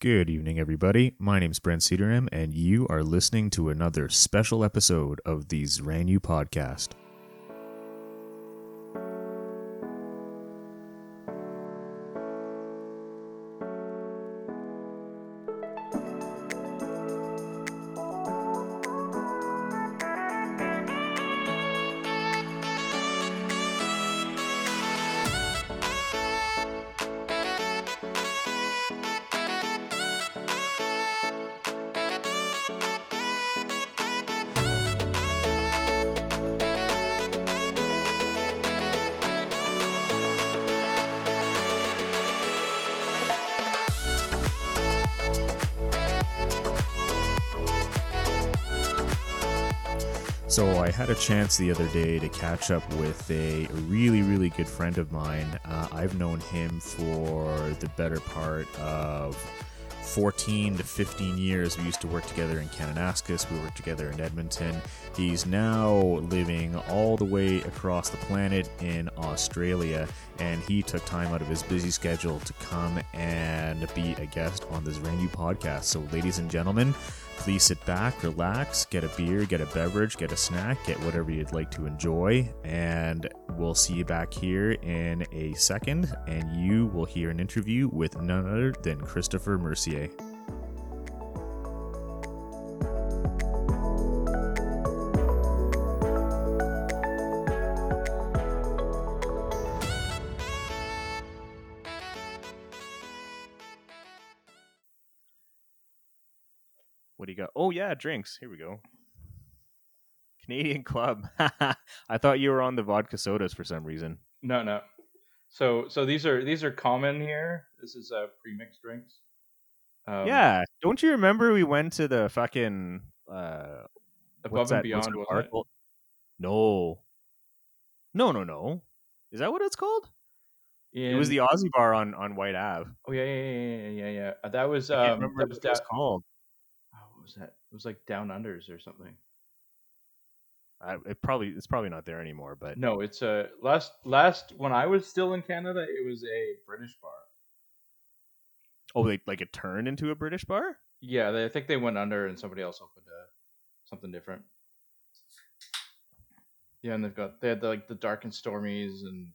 Good evening, everybody. My name's Brent Cedarham, and you are listening to another special episode of the Zranu podcast. Chance the other day to catch up with a really, really good friend of mine. Uh, I've known him for the better part of 14 to 15 years. We used to work together in Kananaskis. We worked together in Edmonton. He's now living all the way across the planet in Australia, and he took time out of his busy schedule to come and be a guest on this brand new podcast. So, ladies and gentlemen, please sit back, relax, get a beer, get a beverage, get a snack, get whatever you'd like to enjoy, and we'll see you back here in a second. And you will hear an interview with none other than Christopher Mercier. Yeah, drinks. Here we go. Canadian Club. I thought you were on the vodka sodas for some reason. No, no. So so these are these are common here. This is uh pre-mixed drinks. Um, yeah, don't you remember we went to the fucking uh above and that- beyond. that wasn't bar it? No. No, no, no. Is that what it's called? It was the Aussie bar on on Whyte Ave. oh yeah yeah yeah yeah yeah yeah. Uh, That was I can't um remember that what was it was called. oh, what was that? It was like down unders or something. I, it probably it's probably not there anymore, but No, it's uh last last when I was still in Canada, it was a British bar. oh, they like it turned into a British bar. Yeah, they, I think they went under and somebody else opened uh, something different. Yeah, and they've got they had the, like the dark and stormies and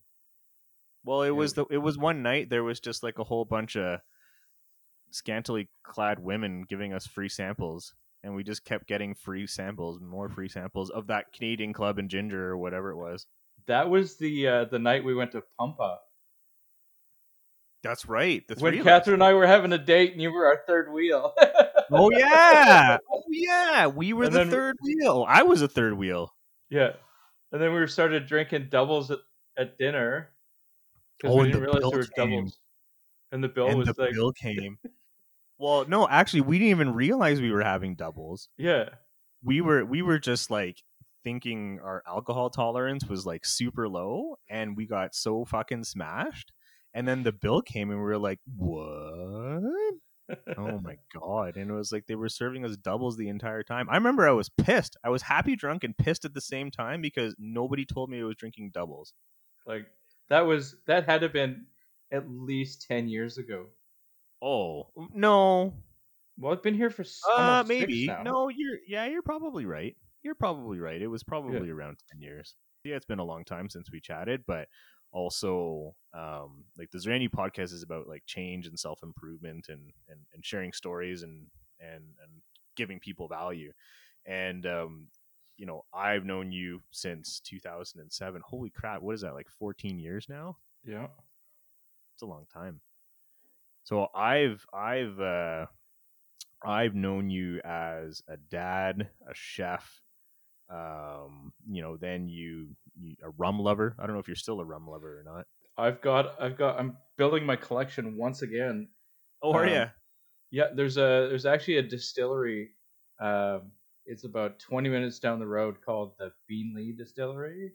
Well, it was the it was one night. There was just like a whole bunch of scantily clad women giving us free samples, and we just kept getting free samples, more free samples of that Canadian Club and ginger or whatever it was. that was the uh, the night we went to Pampa. That's right. The when three of us. Catherine and I were having a date and you were our third wheel. Oh yeah, oh yeah. We were And the then- third wheel. I was a third wheel. yeah. And then we started drinking doubles at, at dinner. Because Oh, we and didn't the realize there were came. doubles. And the bill and was the like bill came. Well, no, actually, we didn't even realize we were having doubles. Yeah. we were we were just like thinking our alcohol tolerance was like super low and we got so fucking smashed and then the bill came and we were like what oh my god and it was like they were serving us doubles the entire time i remember i was pissed i was happy drunk and pissed at the same time because nobody told me i was drinking doubles like that was that had to have been at least ten years ago. Oh. No. Well, it's been here for uh almost six maybe. now. no you're yeah you're probably right. You're probably right. It was probably around 10 years. Yeah it's been a long time since we chatted but also um like the Zrani podcast is about like change and self-improvement and and, and sharing stories and and and giving people value? And um you know i've known you since 2007 holy crap what is that like 14 years now? Yeah. it's a long time. So I've I've uh I've known you as a dad, a chef, um, you know, then you, you a rum lover. I don't know if you're still a rum lover or not. I've got I've got I'm building my collection once again. Oh, are Um, you? Yeah, there's a there's actually a distillery. Um, it's about 20 minutes down the road called the Beenleigh Distillery.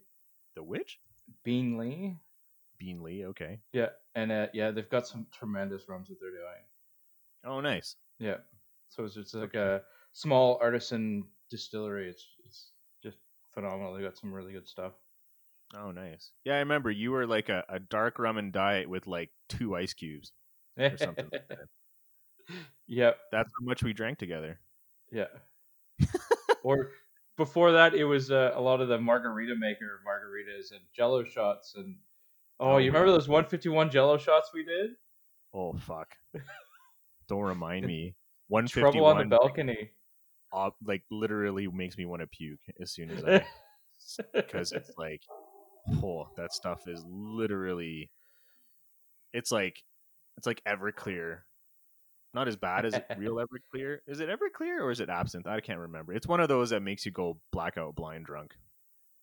The which? Beenleigh. Beenleigh. Okay. Yeah, and uh, yeah, they've got some tremendous rums that they're doing. Oh, nice. Yeah, so it's just like a small artisan distillery. It's it's just phenomenal. They got some really good stuff. Oh, nice. Yeah, I remember you were like a, a dark rum and diet with like two ice cubes or something. like that. Yep. That's how much we drank together. Yeah. or before that, it was uh, a lot of the margarita maker margaritas and Jello shots and. Oh, you remember those 151 Jello shots we did? Oh fuck! Don't remind me. Trouble on the balcony. uh, like literally makes me want to puke as soon as I because it's like, oh, that stuff is literally. It's like, it's like Everclear. Not as bad as real Everclear. Is it Everclear or is it Absinthe? I can't remember. It's one of those that makes you go blackout blind drunk.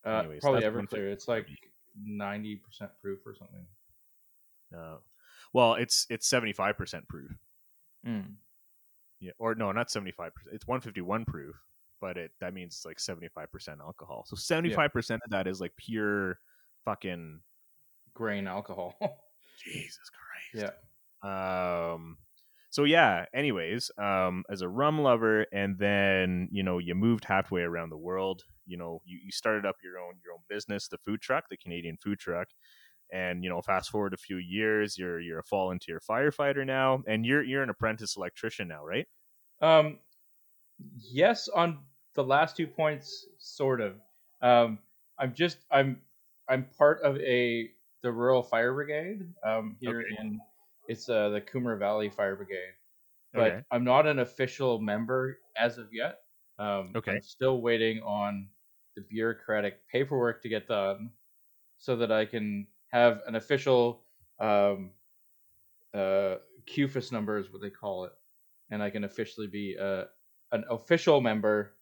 Uh, Anyways, probably Everclear. It's like 150. 90% proof or something. Uh, well, it's it's seventy five percent proof. Mm. Yeah, or no, not seventy five percent. It's one fifty one proof, but it that means it's like seventy five percent alcohol. So seventy five percent of that is like pure fucking Grain alcohol. Jesus Christ. yeah. Um. So yeah. Anyways, um, as a rum lover, and then you know you moved halfway around the world. You know you, you started up your own your own business, the food truck, the Canadian food truck, and you know fast forward a few years, you're you're a volunteer firefighter now, and you're you're an apprentice electrician now, right? Um, yes, on the last two points, sort of. Um, I'm just I'm I'm part of a the rural fire brigade. Um, here Okay. in it's uh the Coomer Valley Fire Brigade, but Okay. I'm not an official member as of yet. Um, Okay. I'm still waiting on the bureaucratic paperwork to get done, so that I can have an official um, uh, QFIS number is what they call it, and I can officially be uh, an official member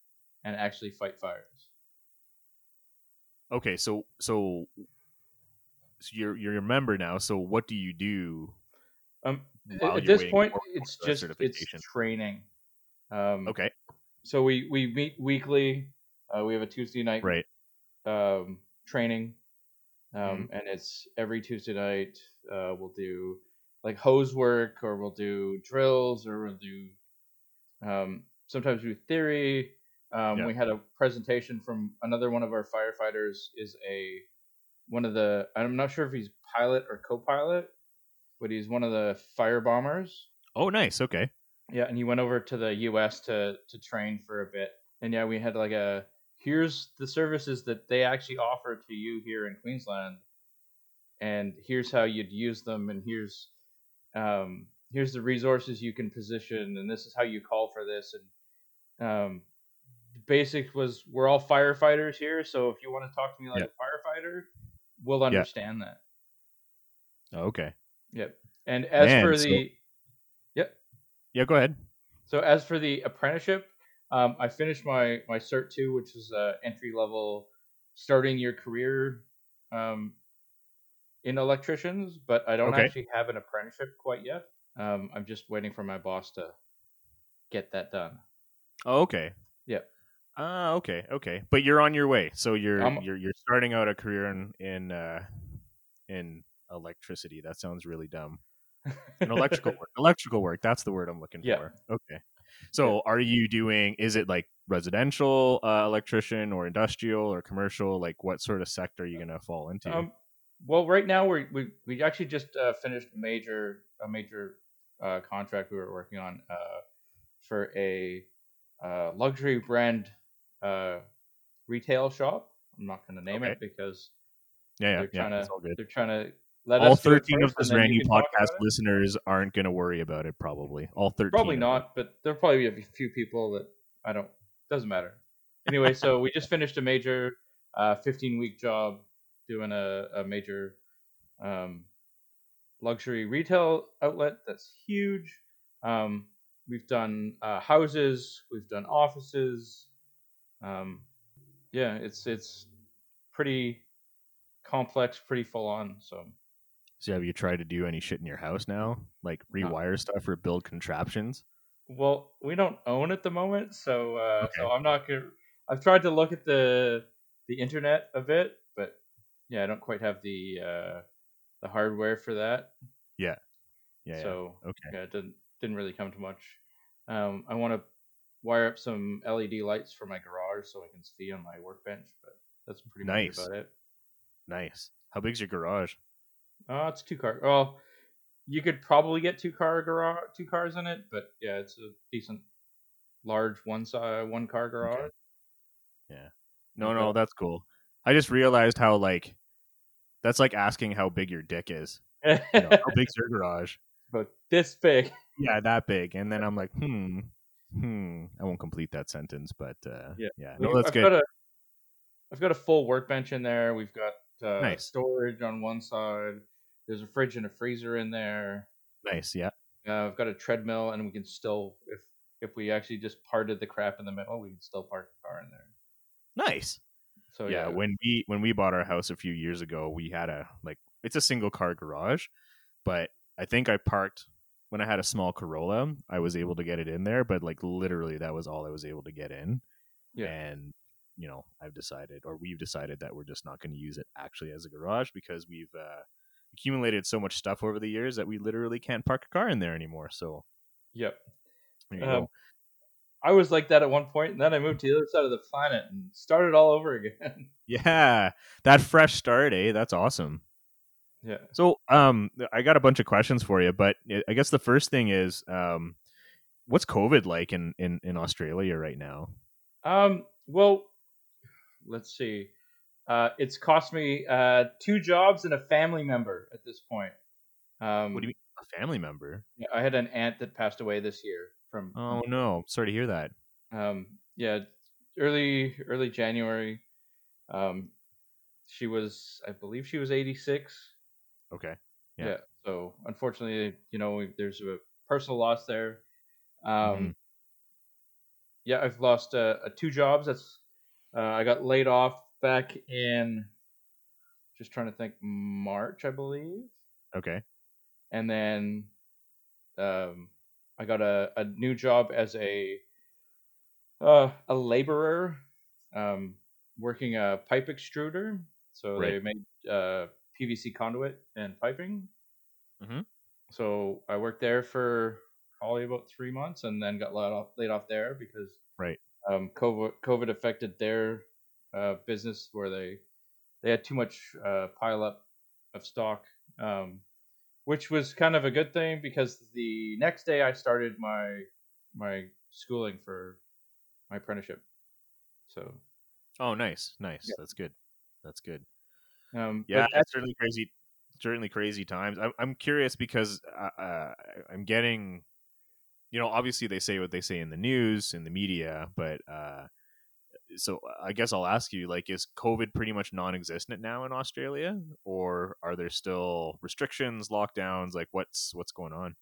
and actually fight fires. Okay, so so, so you're you're a member now. So what do you do? Um, at this point, it's just it's training. Um, Okay, So we we meet weekly. Uh, we have a Tuesday night right. um, training, um, Mhm. and it's every Tuesday night. Uh, we'll do like hose work, or we'll do drills, or we'll do um, sometimes we do theory. Um, Yeah. We had a presentation from another one of our firefighters. Is a one of the I'm not sure if he's pilot or co-pilot, but he's one of the fire bombers. Oh, nice. Okay. Yeah, and he went over to the U.S. to to train for a bit, and yeah, we had like a here's the services that they actually offer to you here in Queensland, and here's how you'd use them, and here's um here's the resources you can position, and this is how you call for this, and um the basic was we're all firefighters here, so if you want to talk to me like Yeah. a firefighter, we'll understand that. Oh, okay. Yep. And as Man, for so- the yep. Yeah, go ahead. So as for the apprenticeship, um, I finished my my cert two, which is uh, entry level, starting your career um, in electricians. But I don't Okay. actually have an apprenticeship quite yet. Um, I'm just waiting for my boss to get that done. Oh, okay. Yep. Ah, okay, okay. But you're on your way. So you're I'm- you're you're starting out a career in in uh in electricity. That sounds really dumb. In electrical work. Electrical work. That's the word I'm looking Yeah. for. Okay. So are you doing? Is it like residential uh, electrician or industrial or commercial? Like what sort of sector are you gonna fall into? Um, well, right now we we we actually just uh, finished a major a major uh, contract we were working on uh, for a uh, luxury brand uh, retail shop. I'm not going to name Okay. it because yeah, yeah, they're yeah. trying to they're trying to let All us 13 of first, this and then brand you new can talk podcast listeners aren't going to worry about it, probably. All 13. Probably not, but there'll probably be a few people that I don't. Doesn't matter. Anyway, so we just finished a major uh, 15 week job doing a, a major um, luxury retail outlet that's huge. Um, we've done uh, houses, we've done offices. Um, yeah, it's it's pretty complex, pretty full on. So So have you tried to do any shit in your house now? Like No. rewire stuff or build contraptions? Well, we don't own at the moment, so uh, so I'm not gonna. I've tried to look at the the internet a bit, but yeah, I don't quite have the uh, the hardware for that. Yeah. Yeah. so yeah. Okay. yeah, it didn't didn't really come to much. Um, I want to wire up some LED lights for my garage so I can see on my workbench, but that's pretty Nice. much about it. Nice. How big's your garage? Oh, it's two car. Well, you could probably get two car garage, two cars in it, but yeah, it's a decent, large one side one car garage. Okay. Yeah. No, no, that's cool. I just realized how like that's like asking how big your dick is. You know, how big's your garage? but this big. Yeah, that big. And then I'm like, hmm, hmm. I won't complete that sentence, but uh, Yeah. yeah. No, that's I've good. Got a, I've got a full workbench in there. We've got uh, Nice. storage on one side. There's a fridge and a freezer in there. Nice. Yeah. Uh, I've got a treadmill, and we can still, if if we actually just parted the crap in the middle, we can still park the car in there. Nice. So yeah, yeah, when we when we bought our house a few years ago we had a like it's a single car garage but i think i parked when i had a small corolla i was able to get it in there but like literally that was all i was able to get in Yeah. and you know i've decided or we've decided that we're just not going to use it actually as a garage because we've uh, accumulated so much stuff over the years that we literally can't park a car in there anymore so yep. Um. I was like that at one point, and then I moved to the other side of the planet and started all over again. yeah that fresh start eh that's awesome yeah. So, um, I got a bunch of questions for you, but I- I guess the first thing is, um, what's COVID like in in in Australia right now? Um. Well, let's see. Uh, it's cost me uh two jobs and a family member at this point. Um, What do you mean, a family member? yeah, I had an aunt that passed away this year from Oh no, sorry to hear that. um yeah early early January. Um, she was I believe she was eighty six. Okay, Yeah. Yeah. So unfortunately, you know, there's a personal loss there. Um, Mhm. Yeah, I've lost uh, two jobs. That's uh, I got laid off back in just trying to think March, I believe, okay, and then um, I got a, a new job as a uh, a laborer, um, working a pipe extruder. So they made uh, PVC conduit and piping. Mhm. So I worked there for probably about three months, and then got laid off laid off there because right, um, COVID COVID affected their uh, business where they they had too much uh, pile up of stock, um, which was kind of a good thing because the next day I started my my schooling for my apprenticeship. So Oh, nice, nice. Yeah. That's good. That's good. um, Yeah, at- it's certainly crazy. Certainly crazy times. I'm I'm curious because uh, uh, I'm getting, you know, obviously they say what they say in the news in the media, but uh, so I guess I'll ask you, like, is COVID pretty much non-existent now in Australia, or are there still restrictions, lockdowns? Like, what's what's going on?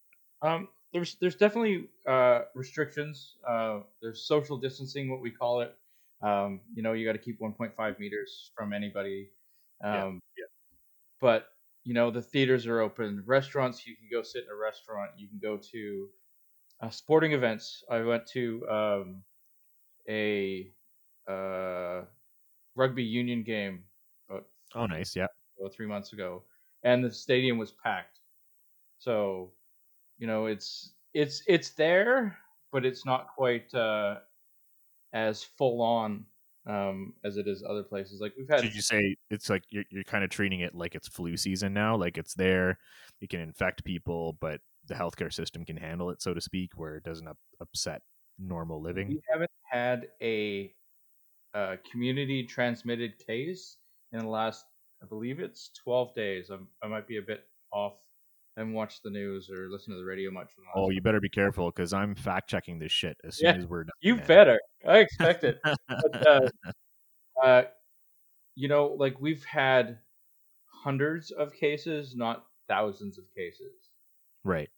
Um, there's there's definitely uh, restrictions. Uh, there's social distancing, what we call it. Um, you know, you got to keep 1.5 meters from anybody. Yeah, Um, yeah. But you know, the theaters are open. Restaurants, you can go sit in a restaurant. You can go to uh, sporting events. I went to um, a uh, rugby union game about Oh, nice. Yeah. about three months ago, and the stadium was packed. So, you know, it's it's it's there, but it's not quite uh, as full on um, as it is other places. Like we've had, Did you say it's like you're you're kind of treating it like it's flu season now? Like it's there, it can infect people, but the healthcare system can handle it, so to speak, where it doesn't up, upset normal living. we haven't had a uh, community transmitted case in the last, I believe it's twelve days. I'm, I might be a bit off. I haven't watched the news or listened to the radio much. Oh, you better be careful because I'm fact checking this shit as soon Yeah, as we're done. You man. better. I expect it. but, uh, uh, you know, like we've had hundreds of cases, not thousands of cases. Right.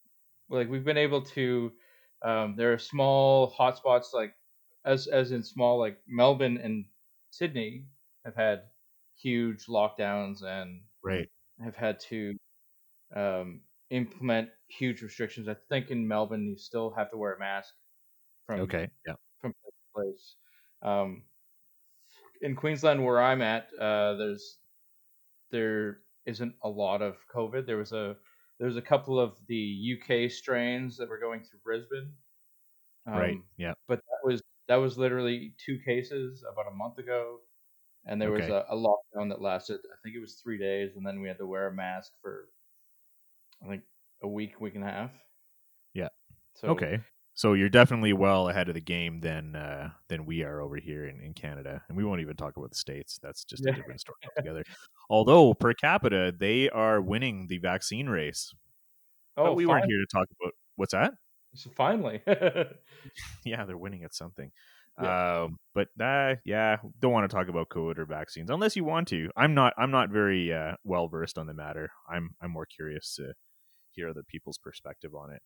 Like we've been able to. Um, there are small hotspots, like as as in small, like Melbourne and Sydney have had huge lockdowns and Right. have had to um, implement huge restrictions. I think in Melbourne you still have to wear a mask. From Okay. Yeah. from place. Um, in Queensland, where I'm at, uh, there's there isn't a lot of COVID. There was a there's a couple of the UK strains that were going through Brisbane. Um, right. Yeah. But that was that was literally two cases about a month ago, and there was a, a lockdown that lasted. I think it was three days, and then we had to wear a mask for I think a week, week and a half. Yeah. So Okay. So you're definitely well ahead of the game than uh, than we are over here in, in Canada, and we won't even talk about the states. That's just Yeah. a different story altogether. Although per capita, they are winning the vaccine race. Oh, but we weren't here to talk about what's that. So finally. yeah, they're winning at something. Um, but uh, yeah, don't want to talk about COVID or vaccines unless you want to. I'm not. I'm not very uh, well versed on the matter. I'm. I'm more curious to hear other people's perspective on it.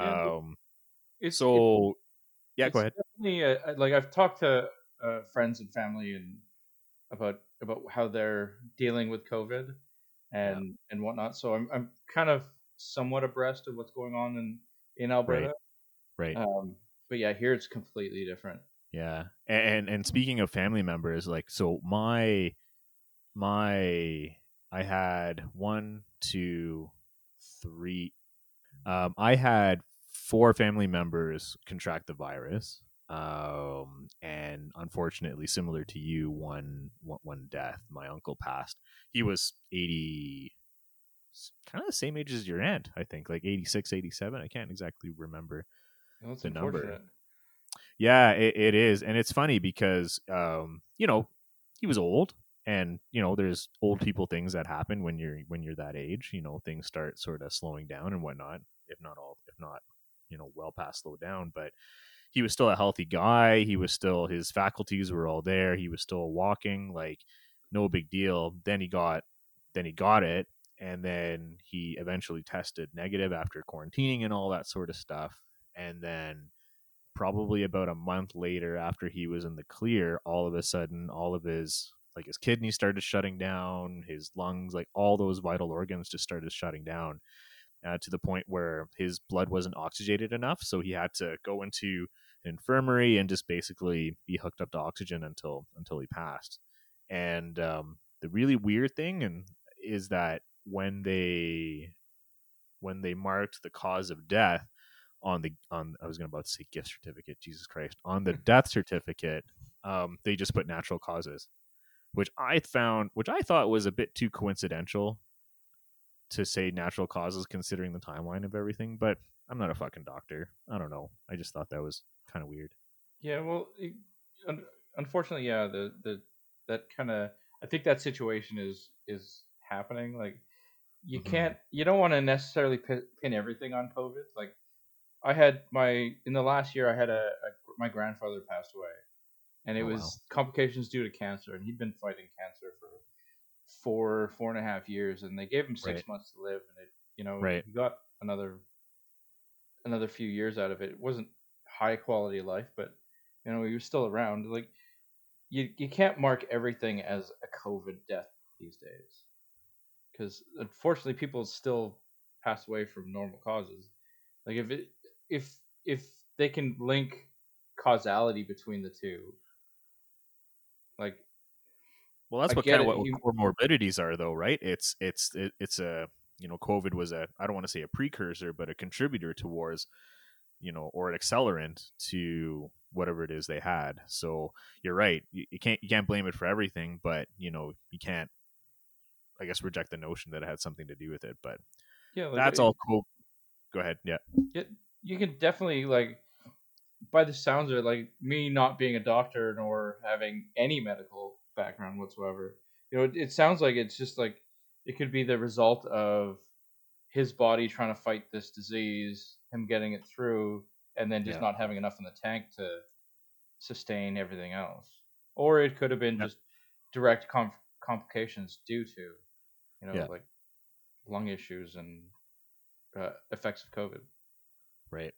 Yeah, it's, so yeah, go ahead. Definitely, uh, like I've talked to uh, friends and family and about about how they're dealing with COVID and and whatnot. So I'm I'm kind of somewhat abreast of what's going on in in Alberta. Right. Um, but yeah, here it's completely different. Yeah, and and speaking of family members, like so, my my I had one, two, three. Um, I had four family members contract the virus, um, and unfortunately, similar to you, one one, death. My uncle passed. He was eighty, kind of the same age as your aunt, I think, like 86, 87. I can't exactly remember. Well, That's The number. Yeah, it, it is, and it's funny because um, you know he was old, and you know there's old people things that happen when you're when you're that age. You know things start sort of slowing down and whatnot, if not all, if not you know well past slow down. But he was still a healthy guy. He was still his faculties were all there. He was still walking, like no big deal. Then he got then he got it, and then he eventually tested negative after quarantining and all that sort of stuff, and then probably about a month later after he was in the clear all of a sudden all of his like his kidneys started shutting down his lungs like all those vital organs just started shutting down uh, to the point where his blood wasn't oxygenated enough so he had to go into an infirmary and just basically be hooked up to oxygen until until he passed. And um, the really weird thing and is that when they when they marked the cause of death on the on I was going to about to say gift certificate, Jesus Christ, on the death certificate, um, they just put natural causes, which I found, which I thought was a bit too coincidental to say natural causes considering the timeline of everything. But I'm not a fucking doctor. I don't know. I just thought that was kind of weird. Yeah, well, it, un- unfortunately, yeah, the the that kind of I think that situation is is happening. Like, you Mhm. can't, you don't want to necessarily pin, pin everything on COVID. Like, I had my in the last year, I had a, a my grandfather passed away, and it Oh, was wow. complications due to cancer, and he'd been fighting cancer for four four and a half years, and they gave him six Right. months to live, and it you know Right. he got another another few years out of it. It wasn't high quality life, but you know he was still around. Like you you can't mark everything as a COVID death these days, because unfortunately people still pass away from normal causes. Like if it if if they can link causality between the two, like Well, that's I what kind of what you- comorbidities are, though, right? It's it's it, it's a you know, COVID was a I don't want to say a precursor, but a contributor towards you know, or an accelerant to whatever it is they had. So you're right. You, you can't you can't blame it for everything, but you know, you can't. I guess reject the notion that it had something to do with it, but yeah, like, that's it- all cool. Go ahead. Yeah. it, you can definitely like by the sounds of it like me not being a doctor nor having any medical background whatsoever you know it, it sounds like it's just like it could be the result of his body trying to fight this disease him getting it through and then just Yeah. not having enough in the tank to sustain everything else or it could have been Yeah. just direct com- complications due to you know Yeah. like lung issues and uh, effects of covid Right.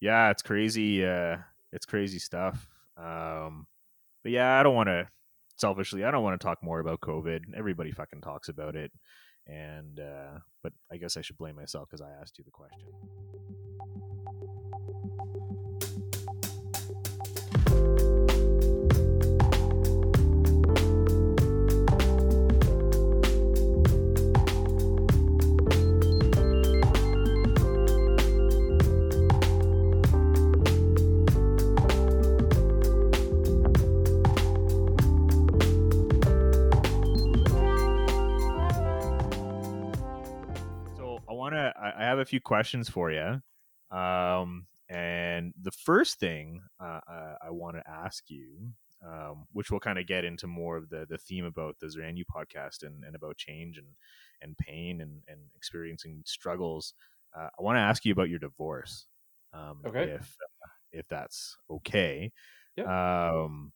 Yeah, it's crazy. Uh, it's crazy stuff. Um, but yeah, I don't want to. Selfishly, I don't want to talk more about COVID. Everybody fucking talks about it, and uh, but I guess I should blame myself because I asked you the question. Few questions for you. Um, and the first thing uh, uh I want to ask you, um, which will kind of get into more of the the theme about the Zranu podcast and, and about change and and pain and, and experiencing struggles. Uh, I want to ask you about your divorce. Um, Okay. If uh, if that's okay. Yep. Um,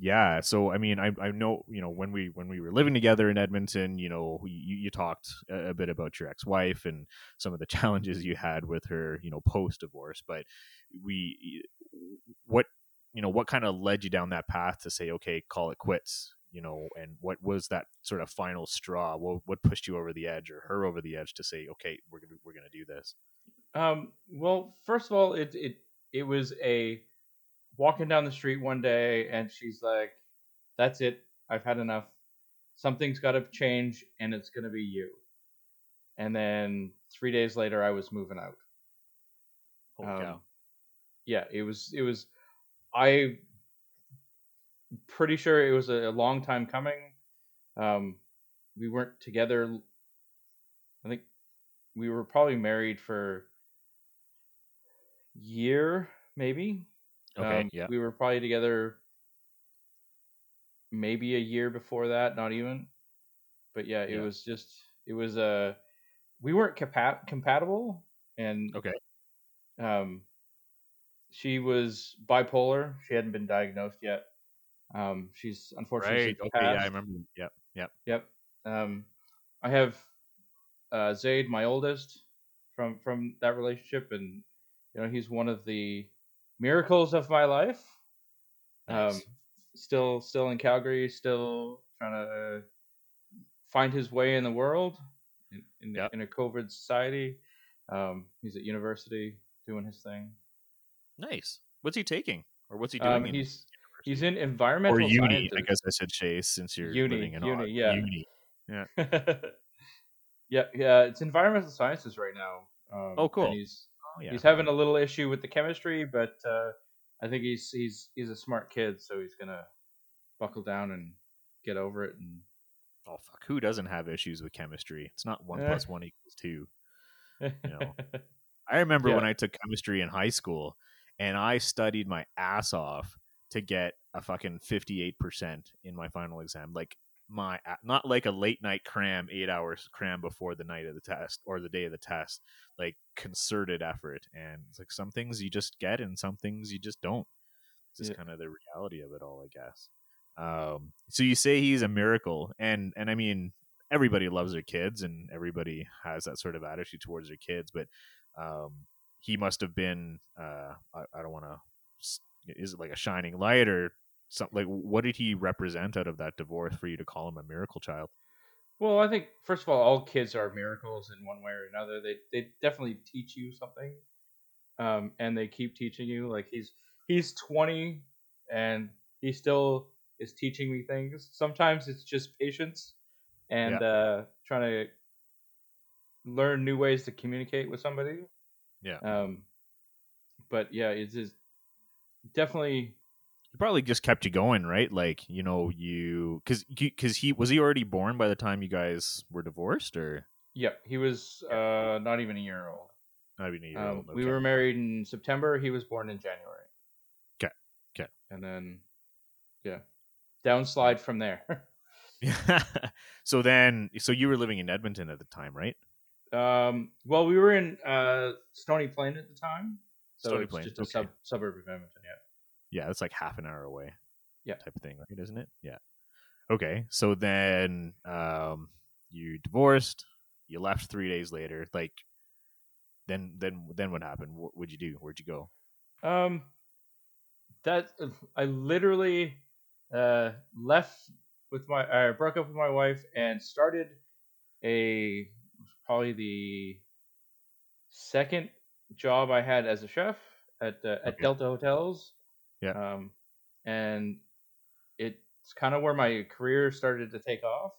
yeah. So I mean, I I know you know when we when we were living together in Edmonton, you know, you, you talked a, a bit about your ex wife and some of the challenges you had with her, you know, post divorce. But we, what you know, what kind of led you down that path to say, okay, call it quits? You know, and what was that sort of final straw? What what pushed you over the edge or her over the edge to say, okay, we're gonna we're gonna do this? Um, well, first of all, it it it was a walking down the street one day, and she's like, "That's it. I've had enough. Something's got to change, and it's gonna be you." And then three days later, I was moving out. Holy Um, cow. Yeah, it was. It was. I pretty sure it was a, a long time coming. Um, we weren't together. I think we were probably married for year, maybe. Okay. Um, yeah. We were probably together maybe a year before that, not even. But yeah, it Yeah. was just it was uh we weren't compat- compatible and Okay. um she was bipolar. She hadn't been diagnosed yet. Um she's unfortunately Right. since Okay. Yeah, I remember. Yep. Yep. Yep. Um, I have uh, Zaid, my oldest, from from that relationship, and you know he's one of the miracles of my life. Um, still, still in Calgary, still trying to uh, find his way in the world in in, Yep. in a COVID society. Um, he's at university doing his thing. Nice. What's he taking, or what's he doing? Um, he's university? he's in environmental or uni. sciences. I guess I said Chase since you're Uni, living in uni, yeah. Uni. yeah, yeah, it's environmental sciences right now. Um, Oh, cool. And he's Oh yeah. he's having a little issue with the chemistry, but uh, I think he's he's he's a smart kid, so he's gonna buckle down and get over it. And oh fuck. Who doesn't have issues with chemistry? It's not one Eh. plus one equals two. You know. I remember Yeah. when I took chemistry in high school, and I studied my ass off to get a fucking fifty-eight percent in my final exam. Like my not like a late night cram, eight hours cram before the night of the test or the day of the test. Like concerted effort, and it's like some things you just get, and some things you just don't. It's just Yeah. kind of the reality of it all, I guess. Um, so you say he's a miracle, and and I mean everybody loves their kids, and everybody has that sort of attitude towards their kids, but um, he must have been uh, I, I don't want to is it like a shining light or something like what did he represent out of that divorce for you to call him a miracle child well, I think first of all, all kids are miracles in one way or another. They they definitely teach you something, um, and they keep teaching you. Like he's he's twenty, and he still is teaching me things. Sometimes it's just patience and uh, trying to learn new ways to communicate with somebody. Yeah. Um, but yeah, it's just definitely he probably just kept you going right like you know you because because he was he already born by the time you guys were divorced or yeah. He was uh, not even a year old. not even a year Um, old We were married in September. He was born in January. 'Kay, 'kay. And then, yeah, downslide from there. yeah. so then so you were living in edmonton at the time right um, well, we were in uh, Stony Plain at the time, so Stony Plain, just a okay. sub- suburb of Edmonton. Yeah. Yeah that's like half an hour away Yeah. type of thing right isn't it yeah okay so then um you divorced you left three days later like then then then what happened what would you do where'd you go Um, that I literally uh left with my I broke up with my wife and started a probably the second job I had as a chef at uh, at Okay. Delta Hotels. Yeah. Um, and it's kind of where my career started to take off.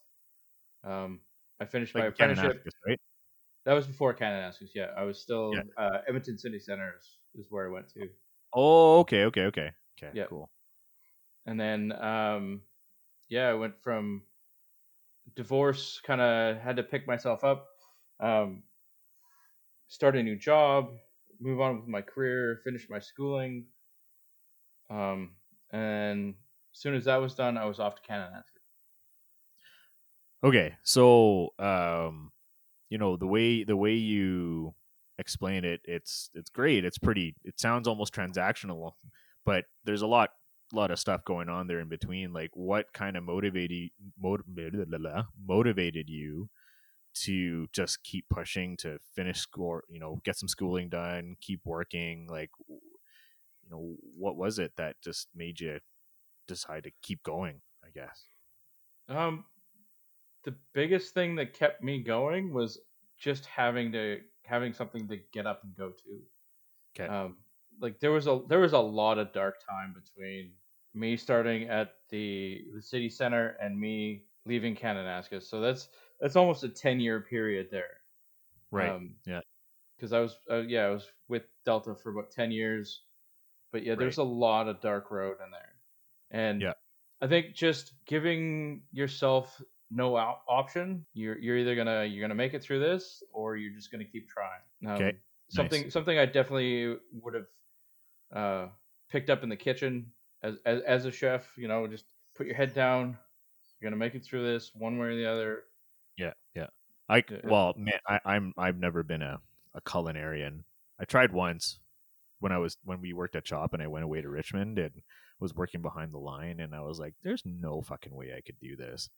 Um, I finished my apprenticeship. Right That was before Kananaskis. Yeah, I was still Yeah. uh, Edmonton City Centers is where I went to. oh okay okay okay okay Yeah. cool and then um yeah i went from divorce kind of had to pick myself up um start a new job, move on with my career, finish my schooling. Um, and as soon as that was done, I was off to Canada. Okay, so um, you know the way the way you explain it, it's it's great. It's pretty. It sounds almost transactional, but there's a lot lot of stuff going on there in between. Like, what kind of motivated motivated motivated you to just keep pushing to finish school? You know, get some schooling done, keep working. Like, you know, what was it that just made you decide to keep going? I guess. Um, the biggest thing that kept me going was just having to having something to get up and go to. Okay. Um, like there was a there was a lot of dark time between me starting at the the city center and me leaving Kananaskis. So that's that's almost a ten year period there. Right. Um, yeah. Because I was uh, yeah I was with Delta for about ten years, but yeah, there's right. a lot of dark road in there, and yeah. I think just giving yourself no op- option. You're you're either gonna you're gonna make it through this, or you're just gonna keep trying. Um, okay. Something nice. something I definitely would have uh, picked up in the kitchen as, as as a chef. You know, just put your head down. You're gonna make it through this one way or the other. Yeah, yeah. I well, man, I, I'm I've never been a a culinarian. I tried once when I was when we worked at Chop, and I went away to Richmond and was working behind the line, and I was like, "There's no fucking way I could do this."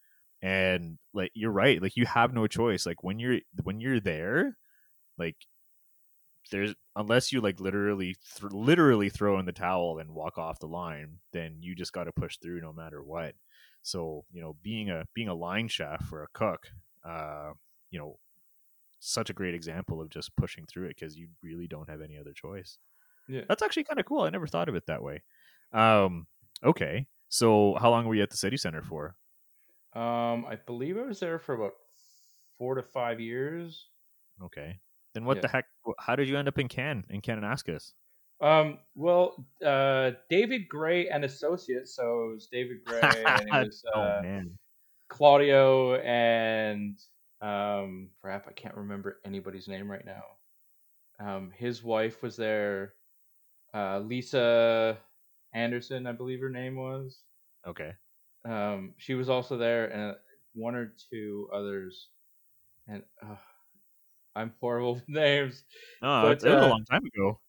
and like you're right like you have no choice like when you're when you're there like there's unless you like literally th- literally throw in the towel and walk off the line then you just got to push through no matter what so you know being a being a line chef or a cook uh you know such a great example of just pushing through it because you really don't have any other choice yeah that's actually kind of cool i never thought of it that way um okay so how long were you at the city center for um, I believe I was there for about four to five years. Okay. Then what yeah. the heck? How did you end up in Can in Kananaskis? Um, well, uh, David Gray and Associates. So it was David Gray and it was oh, uh, oh, man. Claudio and um, crap, I can't remember anybody's name right now. Um, his wife was there. Uh, Lisa Anderson, I believe her name was. Okay. Um, she was also there, and one or two others. And uh, I'm horrible with names. Oh, but, it was uh, a long time ago.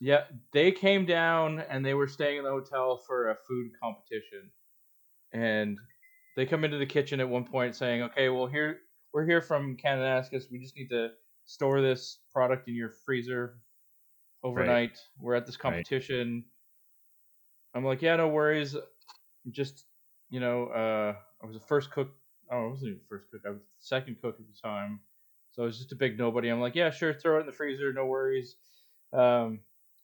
Yeah, they came down and they were staying in the hotel for a food competition, and they come into the kitchen at one point saying, "Okay, well here we're here from Kananaskis. We just need to store this product in your freezer overnight. Right. We're at this competition." Right. I'm like, "Yeah, no worries. Just you know, uh, I was the first cook. Oh, I wasn't even first cook. I was the second cook at the time. So I was just a big nobody. I'm like, yeah, sure, throw it in the freezer, no worries. Um,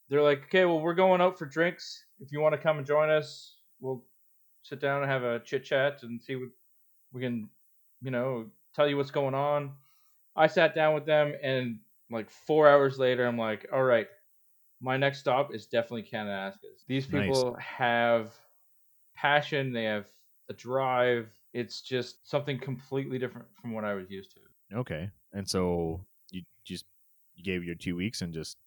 they're like, okay, well, we're going out for drinks. If you want to come and join us, we'll sit down and have a chit chat and see what we can, you know, tell you what's going on. I sat down with them, and like four hours later, I'm like, all right, my next stop is definitely Kananaskis. These people nice. have passion, they have a drive. It's just something completely different from what I was used to. Okay, and so you just you gave your two weeks and just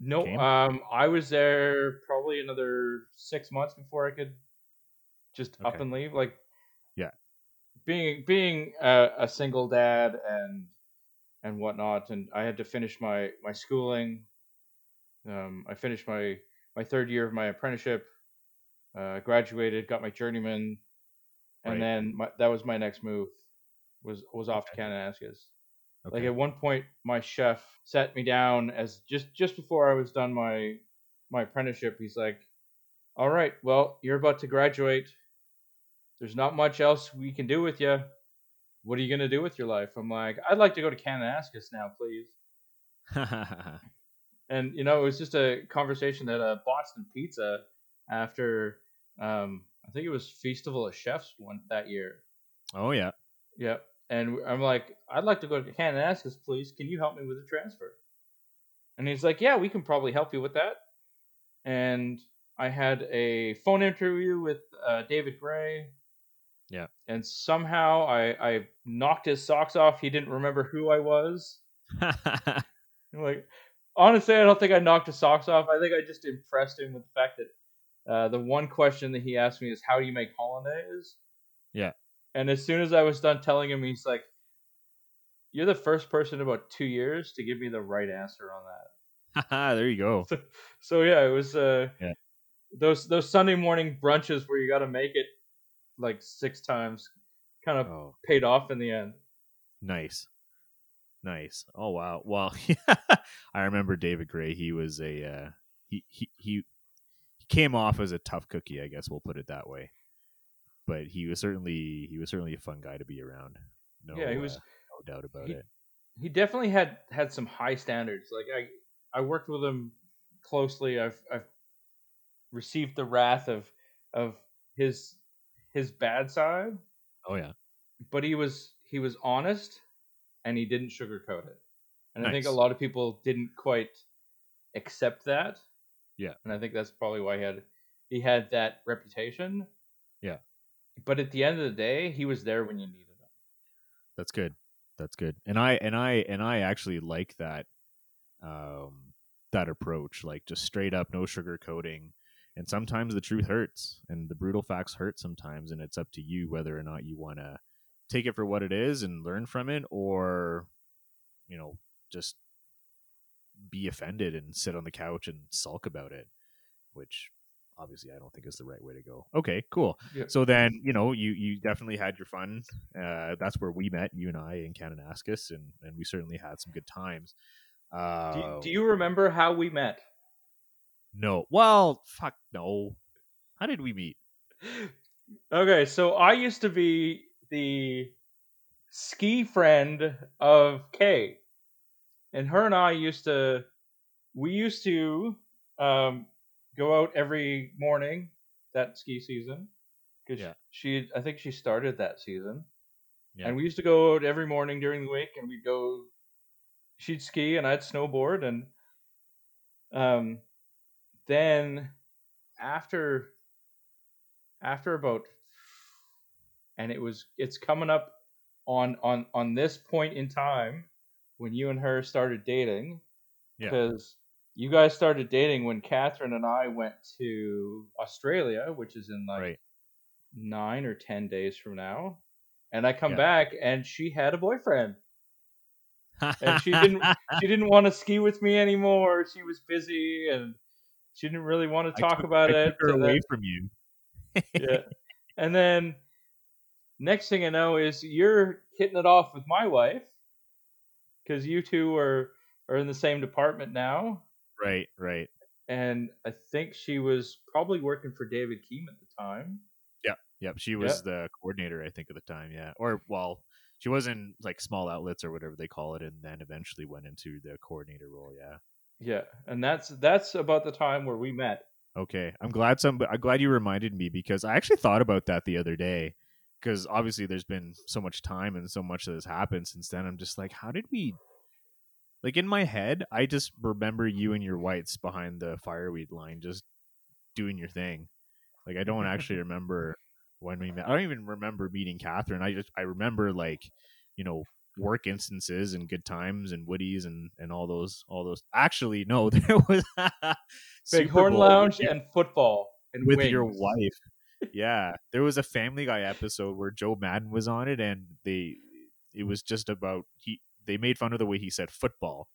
no. Came? Um, I was there probably another six months before I could just okay. up and leave. Like, yeah, being being a, a single dad and and whatnot, and I had to finish my my schooling. Um, I finished my my third year of my apprenticeship uh, graduated, got my journeyman, and right. then my, that was my next move. Was was off to Kananaskis. Okay. Like at one point, my chef sat me down as just just before I was done my my apprenticeship. He's like, "All right, well, you're about to graduate. There's not much else we can do with you. What are you gonna do with your life?" I'm like, "I'd like to go to Kananaskis now, please." and you know, it was just a conversation at a Boston Pizza after um, I think it was Festival of Chefs one that year. Oh yeah. Yep. And I'm like, I'd like to go to Kananaskis, please. Can you help me with the transfer? And he's like, Yeah, we can probably help you with that. And I had a phone interview with uh, David Gray. Yeah. And somehow I, I knocked his socks off. He didn't remember who I was. like honestly, I don't think I knocked his socks off. I think I just impressed him with the fact that uh, the one question that he asked me is, "How do you make hollandaise?" Yeah. And as soon as I was done telling him, he's like, "You're the first person in about two years to give me the right answer on that." Haha, there you go. So, so yeah, it was uh, Yeah. those those Sunday morning brunches where you got to make it like six times, kind of Oh, paid off in the end. nice, nice. Oh wow. Well, I remember David Gray. He was a uh, he he he he came off as a tough cookie. I guess we'll put it that way. But he was certainly he was certainly a fun guy to be around. No, Yeah, he was- uh, no doubt about he- it. he definitely had had some high standards. Like I I worked with him closely. I've I've received the wrath of of his his bad side, Oh yeah, but he was he was honest and he didn't sugarcoat it. And I think a lot of people didn't quite accept that. Yeah. And I think that's probably why he had he had that reputation. Yeah. But at the end of the day, he was there when you needed him. that's good. That's good. And I and I and I actually like that um that approach, like just straight up, no sugar coating. And sometimes the truth hurts and the brutal facts hurt sometimes and it's up to you whether or not you want to take it for what it is and learn from it or you know, just be offended and sit on the couch and sulk about it, which obviously I don't think is the right way to go. Okay, cool. Yeah. So then, you know, you you definitely had your fun. Uh, that's where we met, you and I, in Kananaskis, and and we certainly had some good times. Uh, Do, you- do you remember how we met? No. Well, fuck no. How did we meet? Okay, so I used to be the ski friend of Kay, and her and I used to we used to um, go out every morning that ski season because Yeah. she I think she started that season, Yeah. and we used to go out every morning during the week, and we'd go. She'd ski and I'd snowboard, and um, then after after about and it was it's coming up on on on this point in time when you and her started dating Yeah. because you guys started dating when Catherine and I went to Australia, which is in like Right. nine or ten days from now. And I come Yeah. back and she had a boyfriend. And she didn't she didn't want to ski with me anymore. She was busy and she didn't really want to talk took- about I it. took her and then- away from you. yeah. And then next thing I know is you're hitting it off with my wife because you two are are in the same department now. Right. Right. And I think she was probably working for David Keem at the time. Yep. Yep. She was the coordinator, I think, at the time. Yeah. Or well, she was in like small outlets or whatever they call it, and then eventually went into the coordinator role. Yeah. Yeah, and that's that's about the time where we met. Okay, I'm glad some. I'm glad you reminded me because I actually thought about that the other day. Because obviously, there's been so much time and so much that has happened since then. I'm just like, how did we? Like in my head, I just remember you and your whites behind the fireweed line, just doing your thing. Like I don't actually remember when we met. I don't even remember meeting Catherine. I just I remember like, you know, work instances and good times and woodies and and all those all those. Actually, no, there was Bighorn Lounge and football and with your wife. Yeah, there was a Family Guy episode where Joe Madden was on it, and they it was just about he. They made fun of the way he said football,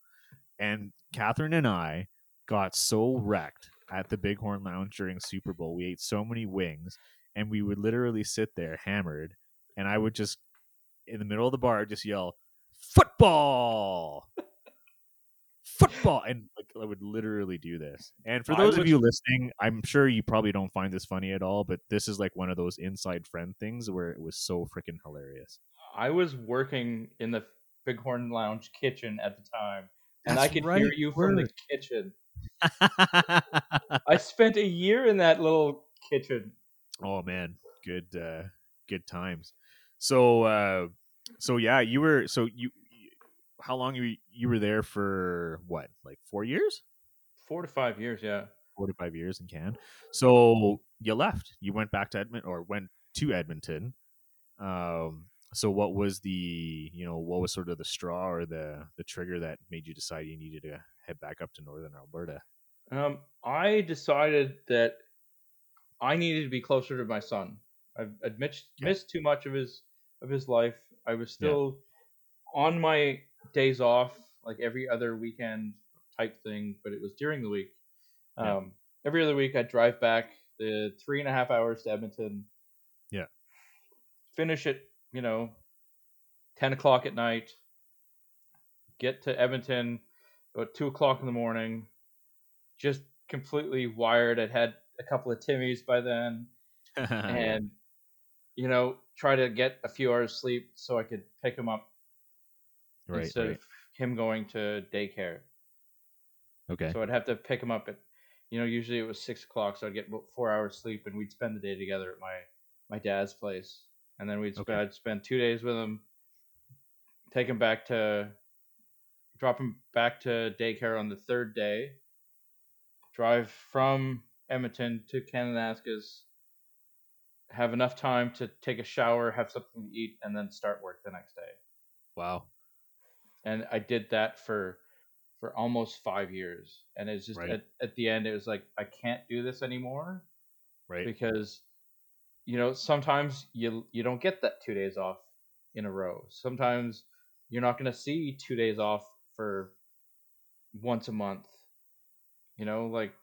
and Catherine and I got so wrecked at the Bighorn Lounge during Super Bowl. We ate so many wings, and we would literally sit there hammered, and I would just in the middle of the bar just yell football football and like i would literally do this. And for I those of you listening i'm sure you probably don't find this funny at all but this is like one of those inside friend things where it was so freaking hilarious. I was working in the Bighorn Lounge kitchen at the time, and I That's could right, hear you from the kitchen. I spent a year in that little kitchen. oh man. Good uh good times. So uh so yeah you were so you you- how long you you were there for what like four years Four to five years, yeah. four to five years in Cannes. So you left. You went back to Edmonton or went to Edmonton. Um, so what was the you know what was sort of the straw or the the trigger that made you decide you needed to head back up to northern Alberta? Um, I decided that I needed to be closer to my son. I've, I'd missed, Yeah. missed too much of his of his life. I was Yeah. still on my days off, like every other weekend type thing, but it was during the week. Yeah. Um, every other week, I'd drive back the three and a half hours to Edmonton. Yeah. Finish it, you know, ten o'clock at night. Get to Edmonton about two o'clock in the morning. Just completely wired. I'd had a couple of Timmys by then and you know try to get a few hours sleep so I could pick him up right, instead right. of him going to daycare. Okay. So I'd have to pick him up at you know usually it was six o'clock, so I'd get about four hours sleep, and we'd spend the day together at my my dad's place, and then we'd sp- Okay. I'd spend two days with him, take him back to drop him back to daycare on the third day, drive from Edmonton to Kananaskis, have enough time to take a shower, have something to eat, and then start work the next day. wow. And I did that for for almost five years. And it's just Right. at, at the end it was like I can't do this anymore Right. because you know, sometimes you you don't get that two days off in a row. Sometimes you're not gonna see two days off for once a month. You know, like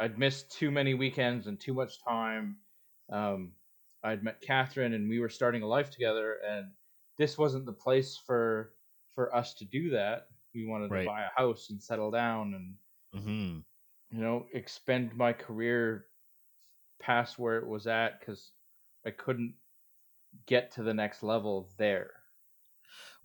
I'd missed too many weekends and too much time. Um, I'd met Catherine and we were starting a life together, and this wasn't the place for for us to do that. We wanted Right. to buy a house and settle down and hmm you know expend my career past where it was at because I couldn't get to the next level there.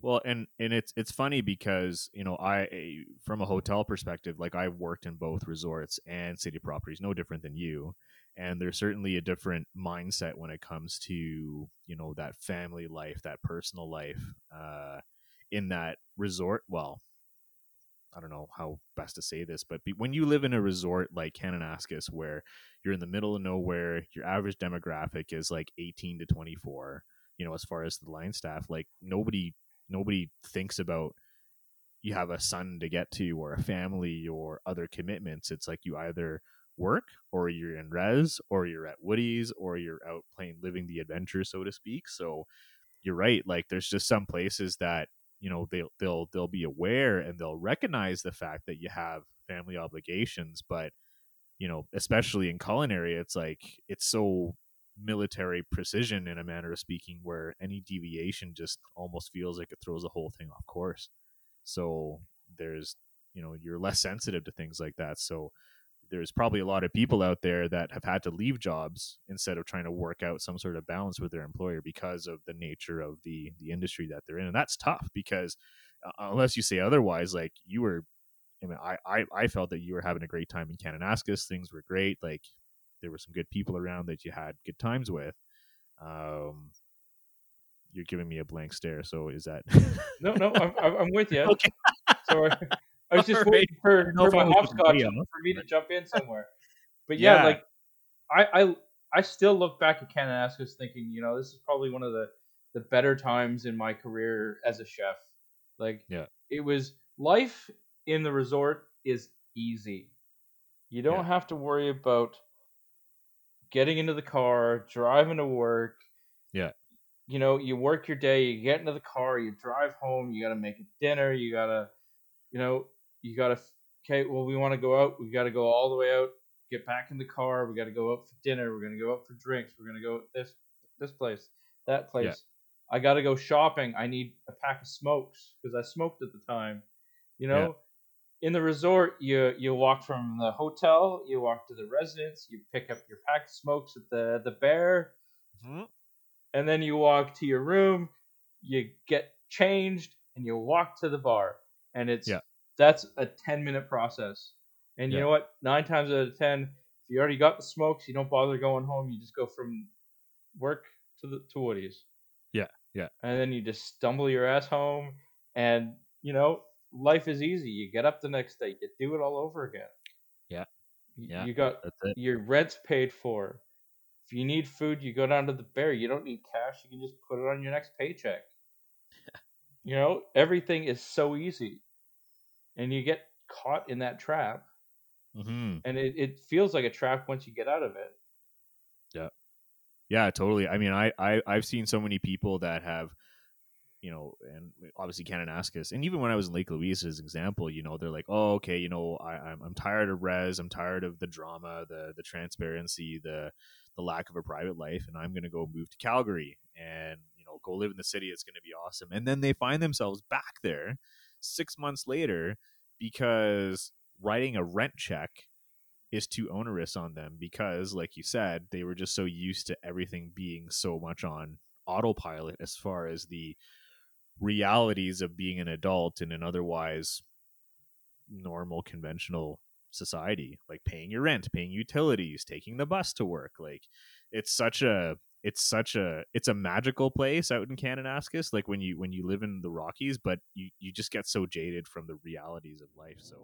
Well, and and it's it's funny because you know I from a hotel perspective, like I worked in both resorts and city properties, no different than you. And there's certainly a different mindset when it comes to you know that family life, that personal life, uh, in that resort. Well, I don't know how best to say this, but when you live in a resort like Kananaskis, where you're in the middle of nowhere, your average demographic is like 18 to 24. You know, as far as the line staff, like nobody nobody thinks about you have a son to get to or a family or other commitments. It's like you either work or you're in res or you're at Woody's or you're out playing living the adventure, so to speak. So you're right. Like there's just some places that, you know, they'll they'll they'll be aware and they'll recognize the fact that you have family obligations, but you know, especially in culinary, it's like it's so military precision in a manner of speaking where any deviation just almost feels like it throws the whole thing off course. So there's you know you're less sensitive to things like that. So there's probably a lot of people out there that have had to leave jobs instead of trying to work out some sort of balance with their employer because of the nature of the the industry that they're in and that's tough because uh, unless you say otherwise like you were I mean, I, I, I felt that you were having a great time in Kananaskis. Things were great. Like there were some good people around that you had good times with. Um, you're giving me a blank stare. So is that No, no, I'm, I'm with you. okay? So I, was just waiting for, for my hopscotch for me to jump in somewhere. But yeah, Yeah. like I, I I still look back at Kananaskis thinking, you know, this is probably one of the the better times in my career as a chef. Like Yeah. it was life in the resort is easy. You don't Yeah. have to worry about getting into the car, driving to work. Yeah. You know, you work your day, you get into the car, you drive home, you got to make a dinner, you got to, you know, you got to, okay, well, we want to go out, we got to go all the way out, get back in the car, we got to go out for dinner, we're going to go out for drinks, we're going to go this this place, that place. I got to go shopping. I need a pack of smokes because I smoked at the time. You know, in the resort, you you walk from the hotel, you walk to the residence, you pick up your pack of smokes at the the bear, Mhm. and then you walk to your room, you get changed, and you walk to the bar. And it's Yeah. That's a ten minute process. And you know what? Nine times out of ten, if you already got the smokes, you don't bother going home. You just go from work to the to Woody's. Yeah, yeah. And then you just stumble your ass home, and you know life is easy. You get up the next day, you do it all over again. Yeah, yeah, You got your rent's paid for. If you need food, you go down to the bear. You don't need cash. You can just put it on your next paycheck. you know, everything is so easy. And you get caught in that trap. Mm-hmm. And it, it feels like a trap once you get out of it. Yeah. Yeah, totally. I mean, I, I I've seen so many people that have you know, and obviously Kananaskis, and even when I was in Lake Louise, as an example, you know, they're like, oh, okay, you know, I, I'm I'm tired of res, I'm tired of the drama, the the transparency, the the lack of a private life, and I'm going to go move to Calgary and you know go live in the city. It's going to be awesome, and then they find themselves back there six months later because writing a rent check is too onerous on them because like you said they were just so used to everything being so much on autopilot as far as the realities of being an adult in an otherwise normal conventional society like paying your rent paying utilities taking the bus to work like it's such a it's such a it's a magical place out in Kananaskis like when you when you live in the Rockies but you you just get so jaded from the realities of life so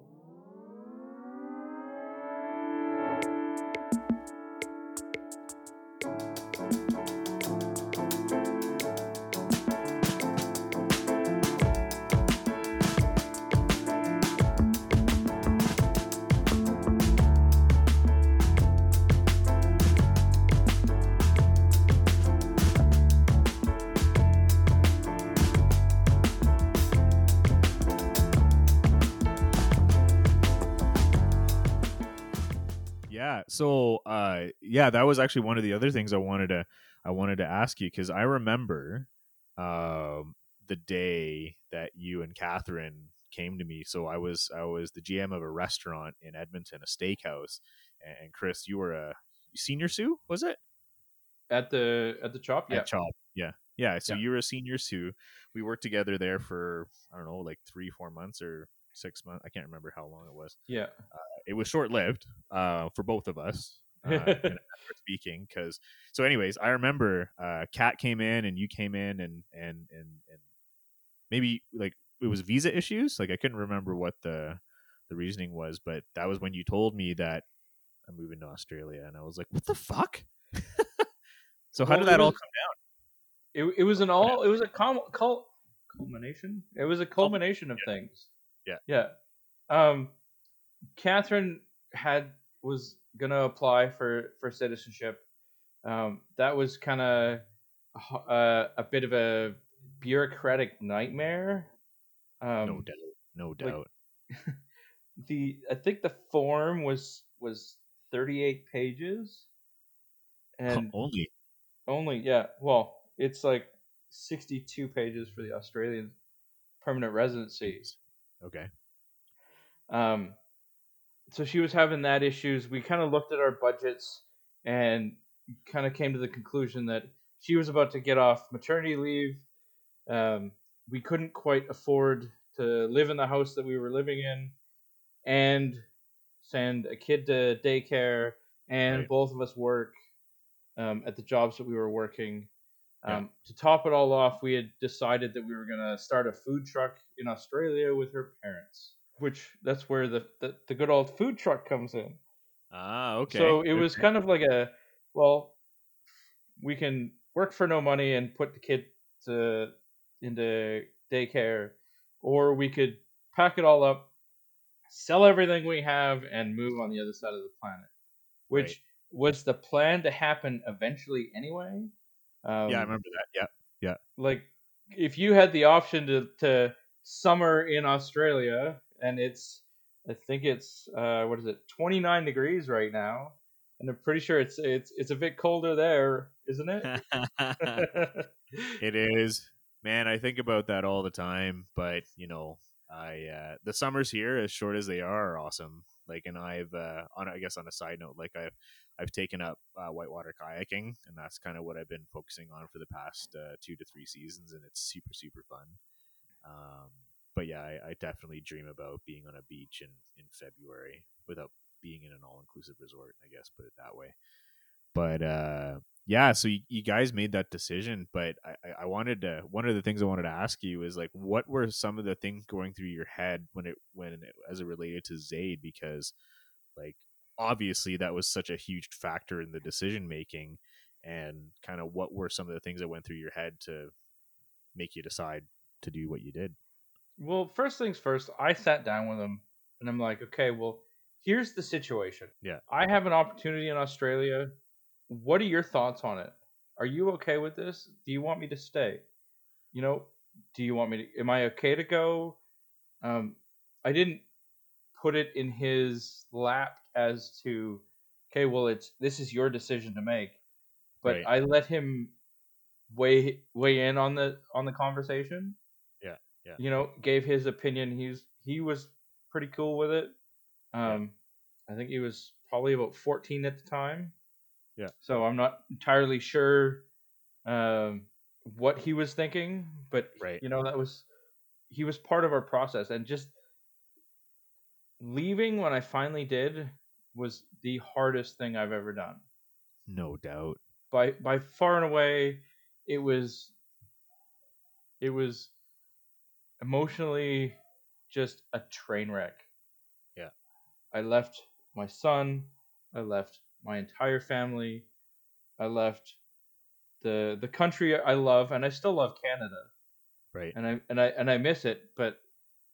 Yeah. So, uh, yeah, that was actually one of the other things I wanted to I wanted to ask you because I remember um, the day that you and Catherine came to me. So I was I was the GM of a restaurant in Edmonton, a steakhouse, and, and Chris, you were a senior sous, was it? At the at the chop, yeah. At Chop, yeah, yeah. So Yeah. you were a senior sous. We worked together there for I don't know, like three, four months or six months. I can't remember how long it was. Yeah. it was short lived uh, for both of us. Uh, in a matter of speaking, because so, anyways, I remember uh, Kat came in and you came in and and and and maybe like it was visa issues. Like I couldn't remember what the the reasoning was, but that was when you told me that I'm moving to Australia, and I was like, "What the fuck?" so how Well, did that all come down? It, it was an all it was a com, cul, culmination it was a culmination of things Yeah. yeah um catherine had was gonna apply for for citizenship um that was kind of uh, a bit of a bureaucratic nightmare um no doubt, no like, doubt. the i think the form was was 38 pages and Only Only, yeah. Well, it's like 62 pages for the Australian permanent residency. Okay. Um, so she was having that issues. We kind of looked at our budgets and kind of came to the conclusion that she was about to get off maternity leave. Um, we couldn't quite afford to live in the house that we were living in and send a kid to daycare, and Right. both of us work um, at the jobs that we were working. Yeah. Um, To top it all off, we had decided that we were going to start a food truck in Australia with her parents, which that's where the, the, the good old food truck comes in. Ah, okay. So it was kind of like a well, we can work for no money and put the kid to into daycare, or we could pack it all up, sell everything we have, and move on the other side of the planet, which Right. was the plan to happen eventually anyway. Um, yeah, I remember that. Yeah. Yeah. Like if you had the option to to summer in Australia and it's I think it's uh what is it 29 degrees right now and I'm pretty sure it's it's it's a bit colder there isn't it It is, man. I think about that all the time. But you know, I uh, the summers here, as short as they are, are awesome. Like, and I've uh, on I guess on a side note, like I've I've taken up uh, whitewater kayaking, and that's kind of what I've been focusing on for the past uh, two to three seasons, and it's super super fun. Um, but yeah, I, I definitely dream about being on a beach in in February without being in an all inclusive resort. I guess put it that way. But uh, yeah, so you, you guys made that decision, but I, I- wanted to. One of the things I wanted to ask you is like, what were some of the things going through your head when it when it, as it related to Zaid? Because like obviously that was such a huge factor in the decision making. and kind of what were some of the things that went through your head to make you decide to do what you did? Well, first things first, I sat down with him and I'm like, okay, well, here's the situation. Yeah. I have an opportunity in Australia. What are your thoughts on it? Are you okay with this? Do you want me to stay? You know, do you want me to, am I okay to go? Um, I didn't put it in his lap as to, okay, well, it's, this is your decision to make. But Right. I let him weigh, weigh in on the, on the conversation Yeah. Yeah. you know, gave his opinion. He's he was pretty cool with it. Um, I think he was probably about 14 at the time. Yeah. So I'm not entirely sure um, what he was thinking, but Right. you know that was he was part of our process, and just leaving when I finally did was the hardest thing I've ever done No doubt. by by far and away it was it was emotionally just a train wreck Yeah. i left my son i left my entire family i left the the country i love and i still love canada Right. and i and i and i miss it but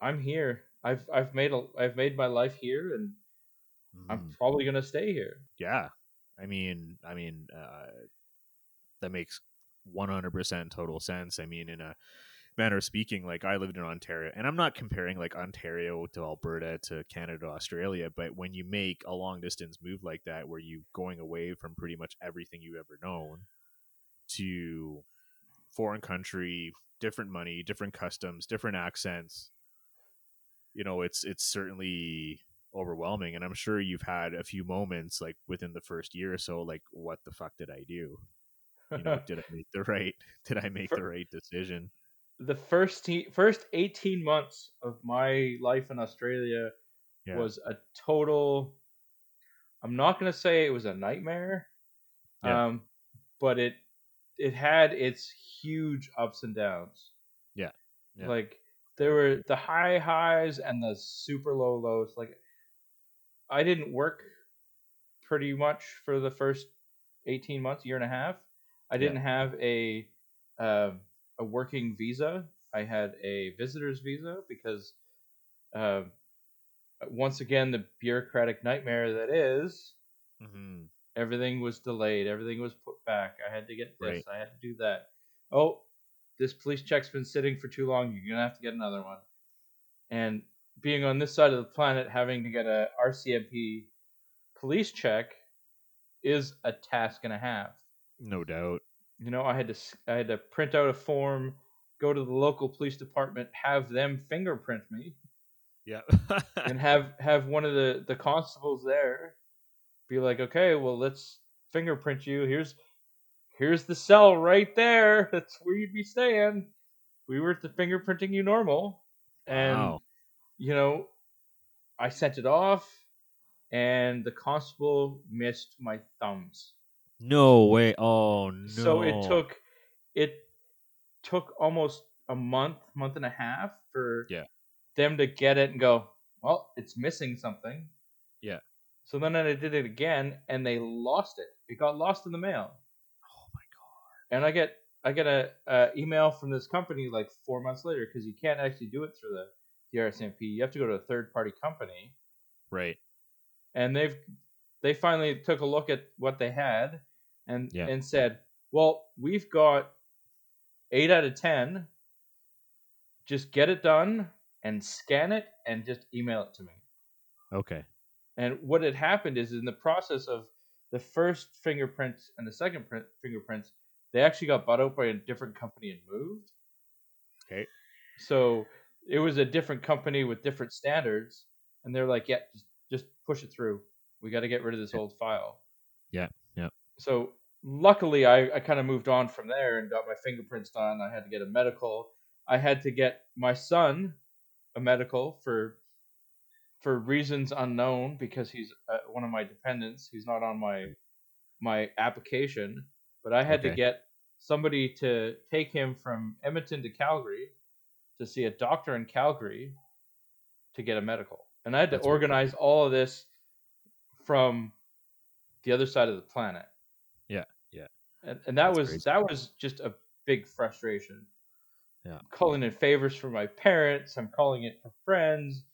i'm here i've i've made a i've made my life here and i'm Mhm. probably going to stay here Yeah. I mean, I mean, uh, that makes 100% total sense. I mean, in a manner of speaking, like I lived in Ontario, and I'm not comparing like Ontario to Alberta to Canada, Australia, but when you make a long distance move like that, where you going away from pretty much everything you've ever known to foreign country, different money, different customs, different accents, you know, it's it's certainly overwhelming and i'm sure you've had a few moments like within the first year or so like what the fuck did i do you know did i make the right did i make For- the right decision the first te- first 18 months of my life in Australia yeah was a total I'm not going to say it was a nightmare. Yeah. Um but it it had its huge ups and downs. Yeah. Yeah. Like there were the high highs and the super low lows like I didn't work pretty much for the first 18 months, year and a half. I didn't have a um a working visa. I had a visitor's visa because um once again the bureaucratic nightmare that is hmm everything was delayed, everything was put back. I had to get this, Right. I had to do that. Oh, this police check's been sitting for too long. You're gonna have to get another one. And being on this side of the planet, having to get a RCMP police check is a task and a half. no doubt You know, I had to I had to print out a form, go to the local police department, have them fingerprint me, yeah and have have one of the the constables there be like, okay, well let's fingerprint you. Here's here's the cell right there. That's where you'd be staying. We were the fingerprinting you normal, and Wow. you know, I sent it off, and the constable missed my thumbs. no way oh no So it took it took almost a month, month and a half for Yeah. them to get it and go, well, it's missing something. Yeah. So then I did it again and they lost it. It got lost in the mail. And I get I get a, a email from this company like four months later because you can't actually do it through the, the RCMP. You have to go to a third party company. right and they've they finally took a look at what they had and Yeah. and said, "Well, we've got 8 out of 10. Just get it done and scan it and just email it to me." okay And what had happened is in the process of the first fingerprints and the second print fingerprints, they actually got bought out by a different company and moved. Okay. So it was a different company with different standards, and they're like, "Yeah, just just push it through. We got to get rid of this Yeah. old file." Yeah, yeah. So luckily, I I kind of moved on from there and got my fingerprints done. I had to get a medical. I had to get my son a medical for for reasons unknown because he's uh, one of my dependents. He's not on my my application, but I had to get somebody to take him from Edmonton to Calgary to see a doctor in Calgary to get a medical. And I had to That's organize all of this from the other side of the planet. Yeah, yeah. and, and that That's was crazy. that was just a big frustration. Yeah. I'm calling in favors for my parents. I'm calling it for friends,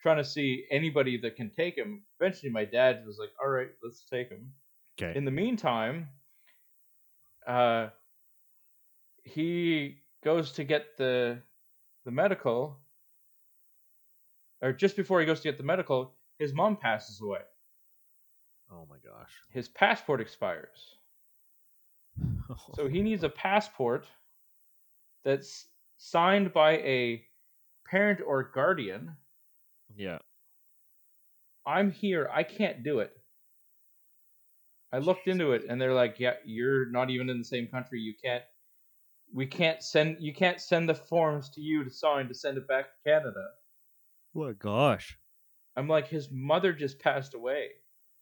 trying to see anybody that can take him. Eventually, my dad was like, "All right, let's take him." Okay. In the meantime, uh, he goes to get the the medical, or just before he goes to get the medical, his mom passes away. oh my gosh. His passport expires. So he needs a passport that's signed by a parent or guardian. yeah. I'm here. I can't do it. I looked into it and they're like, "Yeah, you're not even in the same country. You can't we can't send you can't send the forms to you to sign to send it back to Canada." Oh my gosh. I'm like, "His mother just passed away.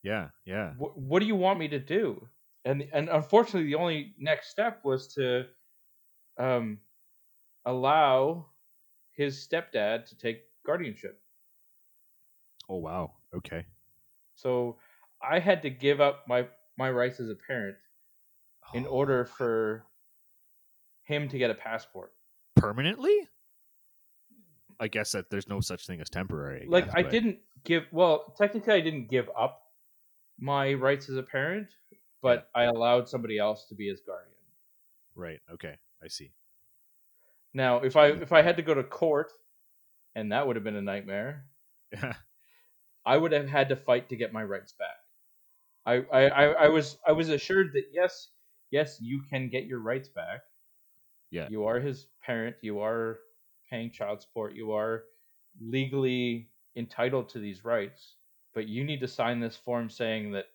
Yeah. Yeah. What, what do you want me to do?" And and unfortunately, the only next step was to um allow his stepdad to take guardianship. Oh wow. Okay. So I had to give up my my rights as a parent in Oh, order for him to get a passport. permanently. I guess that there's no such thing as temporary. like guess, I but- didn't give well, technically I didn't give up my rights as a parent, but I allowed somebody else to be his guardian. Right. Okay. I see. Now, if I if I had to go to court and that would have been a nightmare, Yeah. I would have had to fight to get my rights back. I, I, I, was I was assured that yes, yes, you can get your rights back. Yeah. You are his parent, you are paying child support, you are legally entitled to these rights, but you need to sign this form saying that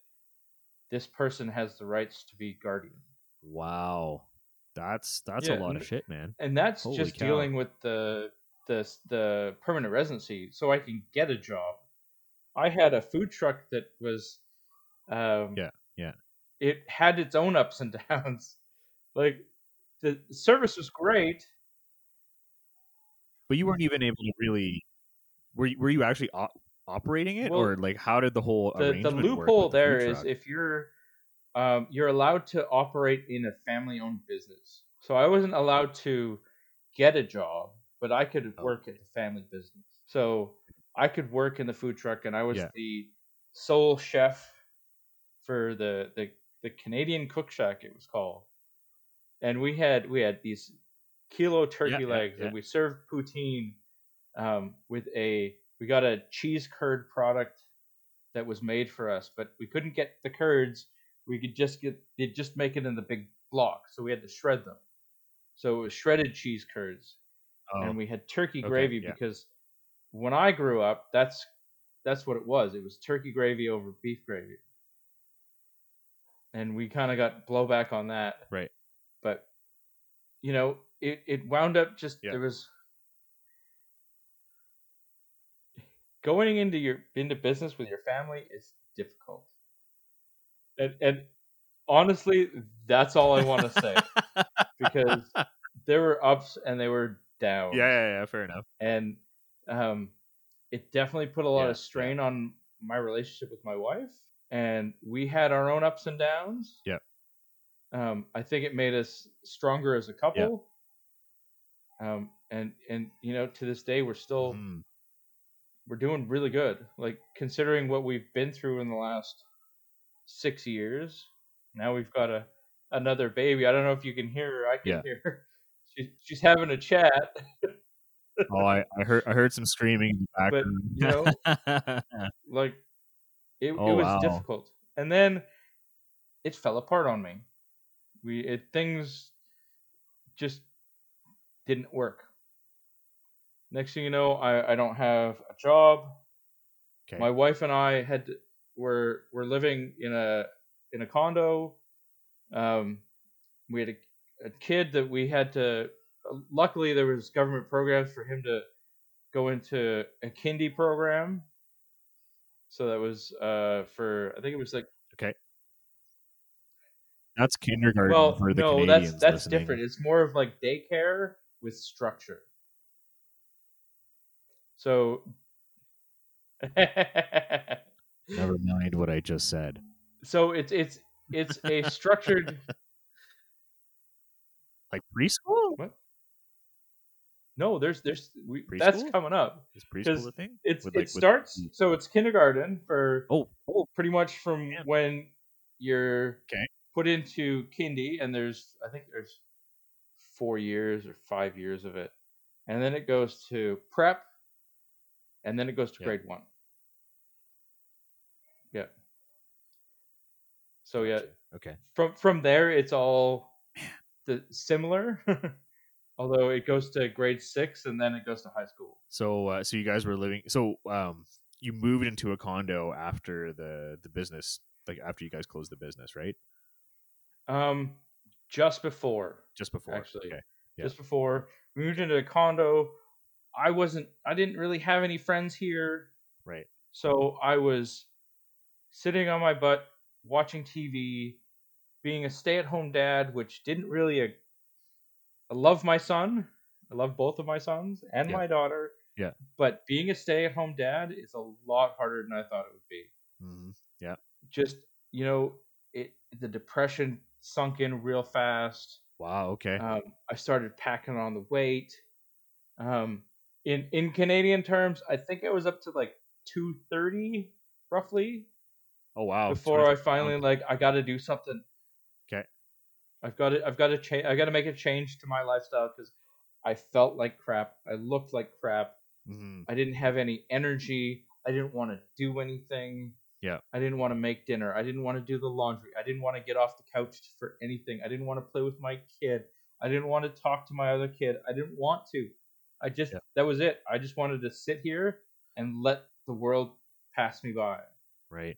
this person has the rights to be guardian. Wow. That's that's Yeah, a lot and- of shit, man. And that's Holy just cow. dealing with the the the permanent residency so I can get a job. I had a food truck that was um Yeah, yeah. It had its own ups and downs. Like the service was great. But you weren't even able to really. Were you, were you actually op- operating it, Well, or like how did the whole The the loophole the there is if you're um you're allowed to operate in a family owned business. So I wasn't allowed to get a job, but I could Oh. work at the family business. So I could work in the food truck, and I was Yeah. the sole chef for the, the the Canadian Cook Shack. It was called, and we had we had these kilo turkey yeah, legs, yeah. and we served poutine um, with a we got a cheese curd product that was made for us, but we couldn't get the curds. We could just get they just make it in the big block, so we had to shred them. So it was shredded cheese curds Oh, and we had turkey okay, gravy yeah. because when I grew up, that's that's what it was. It was turkey gravy over beef gravy, and we kind of got blowback on that. Right. But you know, it it wound up just Yeah. there was going into your into business with your family is difficult, and and honestly, that's all I want to say because there were ups and they were downs yeah, yeah, yeah, fair enough. and um, it definitely put a lot Yeah, of strain on my relationship with my wife and we had our own ups and downs. Yeah. um, i think it made us stronger as a couple. Um, and and you know to this day we're still Mm, we're doing really good. Like considering what we've been through in the last six years now we've got a another baby. I don't know if you can hear her. I can Yeah. hear her. She's, she's having a chat. Oh, I, I heard I heard some screaming in the But, background. you like it, Oh, it was wow. difficult. And then it fell apart on me. We it things just didn't work. Next thing you know i i don't have a job. Okay. my wife and i had to, were were living in a in a condo. Um we had a, a kid that we had to luckily there was government programs for him to go into a kindy program so that was uh for i think it was like okay. That's kindergarten well for the no Canadians that's that's listening. different it's more of like daycare with structure so Never mind what I just said. so it's it's it's a structured Like preschool? What? No, there's there's we, that's coming up. Is preschool a thing? It's With, it like, with- starts so it's kindergarten for Oh, oh, pretty much from Man. when you're 'Kay. put into kindy and there's I think there's four years or five years of it. And then it goes to prep and then it goes to Yeah. grade one. Yeah. So yeah. Okay. from from there it's all the similar although it goes to grade six and then it goes to high school So, uh, so you guys were living. So, um, you moved into a condo after the the business, like after you guys closed the business, right? um just before Just before, actually Okay. Yeah. just before we moved into a condo i wasn't i didn't really have any friends here Right. so i was sitting on my butt watching tv being a stay-at-home dad which didn't really i love my son i love both of my sons and Yeah. my daughter Yeah. but being a stay-at-home dad is a lot harder than i thought it would be hmm Yeah. just you know it the depression sunk in real fast Wow. Okay. um, I started packing on the weight. Um, in in Canadian terms, I think I was up to like 230 roughly oh wow. before I finally like I got to do something. I've got to I've got to change. I got to make a change to my lifestyle because I felt like crap. I looked like crap. Mhm. I didn't have any energy. I didn't want to do anything. Yeah. I didn't want to make dinner. I didn't want to do the laundry. I didn't want to get off the couch for anything. I didn't want to play with my kid. I didn't want to talk to my other kid. I didn't want to. I just Yeah. that was it. I just wanted to sit here and let the world pass me by. Right.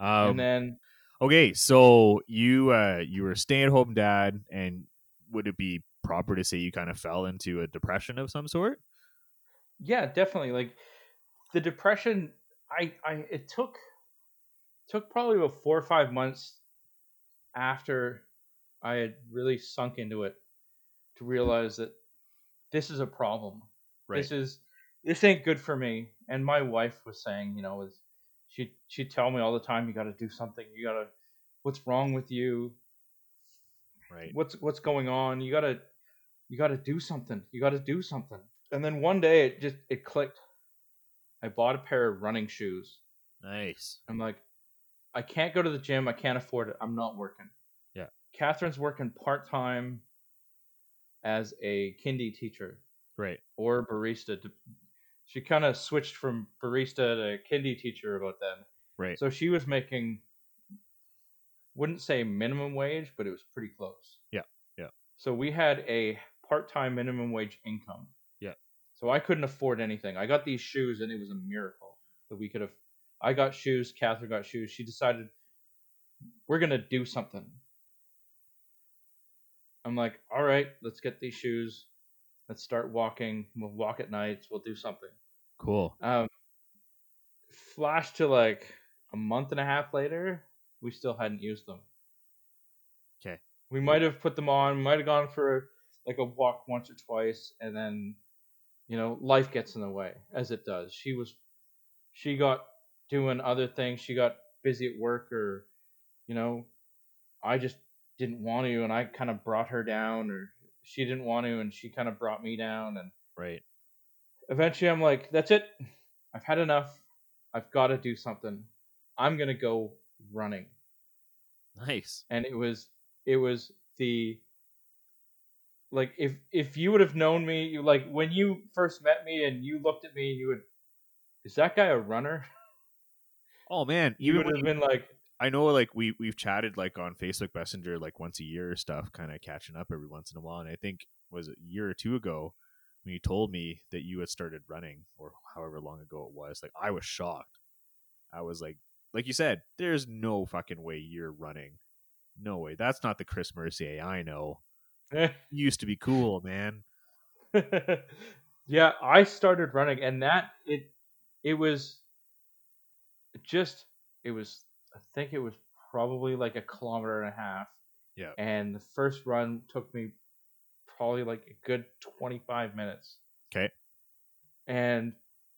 Um, and then okay, so you uh you were a stay at home dad, and would it be proper to say you kind of fell into a depression of some sort? yeah, definitely like the depression I I it took took probably about 4 or 5 months after I had really sunk into it to realize that this is a problem. Right. This is this ain't good for me. And my wife was saying, you know, was she she'd tell me all the time, you got to do something. You got to what's wrong with you? right. What's what's going on? You got to you got to do something. You got to do something. And then one day it just it clicked. I bought a pair of running shoes. Nice. I'm like, I can't go to the gym. I can't afford it. I'm not working. Yeah. Catherine's working part time as a kindy teacher Right. or barista. She kind of switched from barista to kindy teacher about then. Right. So she was making, wouldn't say minimum wage, but it was pretty close. Yeah, yeah. So we had a part time minimum wage income. Yeah. So I couldn't afford anything. I got these shoes and it was a miracle that we could have. I got shoes, Catherine got shoes. She decided we're going to do something. I'm like, all right, let's get these shoes. Let's start walking. We'll walk at nights. We'll do something. Cool. Um, flash to like a month and a half later, we still hadn't used them. Okay. We might have put them on, might have gone for like a walk once or twice, and then, you know, life gets in the way as it does. She was, she got doing other things. She got busy at work, or, you know, I just didn't want to, and I kind of brought her down, or she didn't want to, and she kind of brought me down, and Right. eventually I'm like, that's it. I've had enough. I've got to do something. I'm going to go running. Nice. And it was it was the like if if you would have known me, you like when you first met me and you looked at me, you would is that guy a runner? Oh man, You would have been like, I know like we we've chatted like on Facebook Messenger like once a year stuff, kind of catching up every once in a while. And I think was it a year or two ago when you told me that you had started running or however long ago it was. Like I was shocked. I was like, like you said, there's no fucking way you're running. No way. That's not the Chris Mercier I know. eh. Used to be cool, man. yeah, I started running, and that it it was just it was I think it was probably like a kilometer and a half. Yeah. And the first run took me probably like a good 25 minutes. Okay. And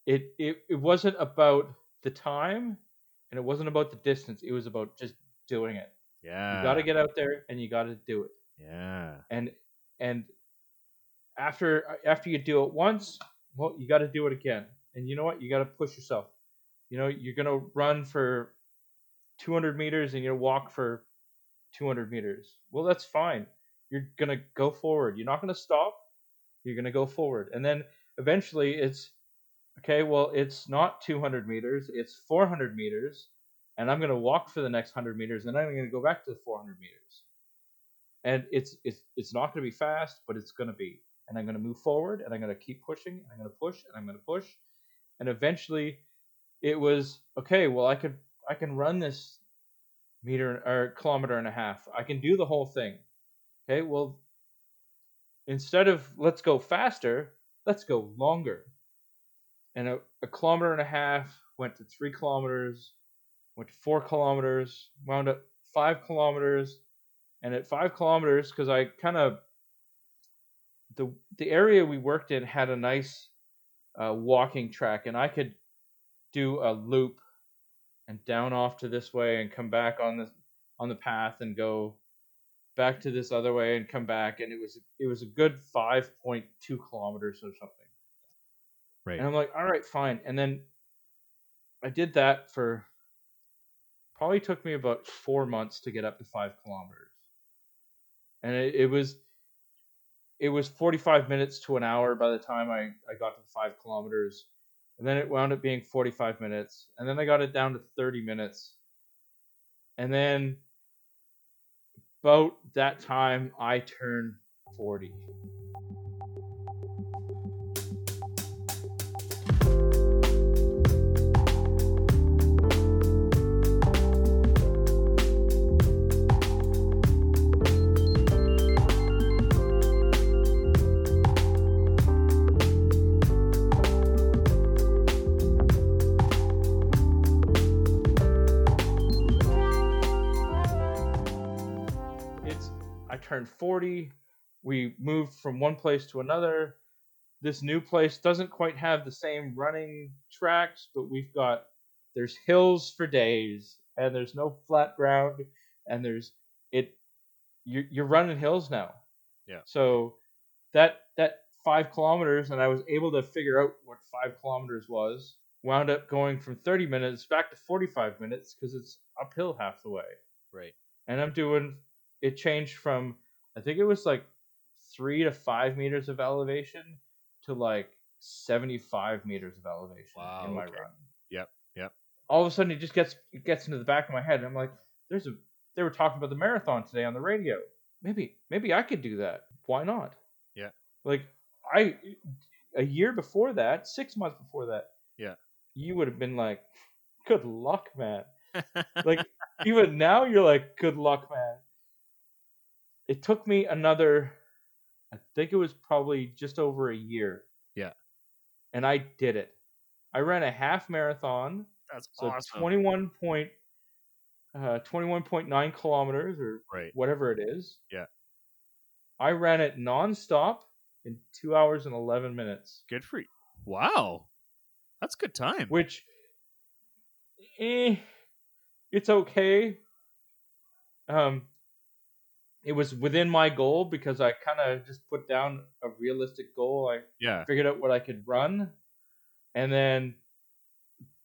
it, it it wasn't about the time, and it wasn't about the distance. It was about just doing it. Yeah. You got to get out there, and you got to do it Yeah. and and after after you do it once, well, you got to do it again. And you know what? You got to push yourself. You know, you're gonna run for 200 meters and you're gonna walk for 200 meters. Well, that's fine. You're gonna go forward. You're not gonna stop. You're gonna go forward, and then eventually it's okay. Well, it's not 200 meters. It's 400 meters, and I'm gonna walk for the next 100 meters, and I'm gonna go back to the 400 meters. And it's it's it's not gonna be fast, but it's gonna be. And I'm gonna move forward, and I'm gonna keep pushing, and I'm gonna push, and I'm gonna push, and eventually, it was okay. Well, I could I can run this meter or kilometer and a half. I can do the whole thing. Okay, well, instead of let's go faster, let's go longer. And a, a kilometer and a half went to three kilometers, went to four kilometers, wound up five kilometers, and at five kilometers, because I kind of the the area we worked in had a nice uh, walking track, and I could do a loop and down off to this way and come back on the on the path and go back to this other way and come back and it was it was a good 5.2 kilometers or something. Right. and i'm like all right fine. And then i did that for probably took me about four months to get up to five kilometers. And it, it was it was 45 minutes to an hour by the time I, I got to the five kilometers and then it wound up being 45 minutes. And then i got it down to 30 minutes. And then about that time i turned 40 40. We moved from one place to another. This new place doesn't quite have the same running tracks, but we've got there's hills for days and there's no flat ground and there's it you're, you're running hills now. Yeah. So that that five kilometers and I was able to figure out what five kilometers was. Wound up going from 30 minutes back to 45 minutes because it's uphill half the way Right. and I'm doing it changed from I think it was like three to five meters of elevation to like 75 meters of elevation Wow, in my okay. run. Yep, yep. All of a sudden, it just gets it gets into the back of my head. And I'm like, there's a they were talking about the marathon today on the radio. Maybe maybe I could do that. Why not? Yeah. Like I a year before that, six months before that. Yeah. You would have been like, good luck, man like even now you're like good luck man it took me another i think it was probably just over a year Yeah. and i did it i ran a half marathon That's so awesome. 21 point uh 21.9 kilometers or Right. whatever it is Yeah. i ran it nonstop in two hours and 11 minutes Good for you. Wow. That's good time. which eh, it's okay. Um, it was within my goal because I kind of just put down a realistic goal. I yeah. figured out what I could run, and then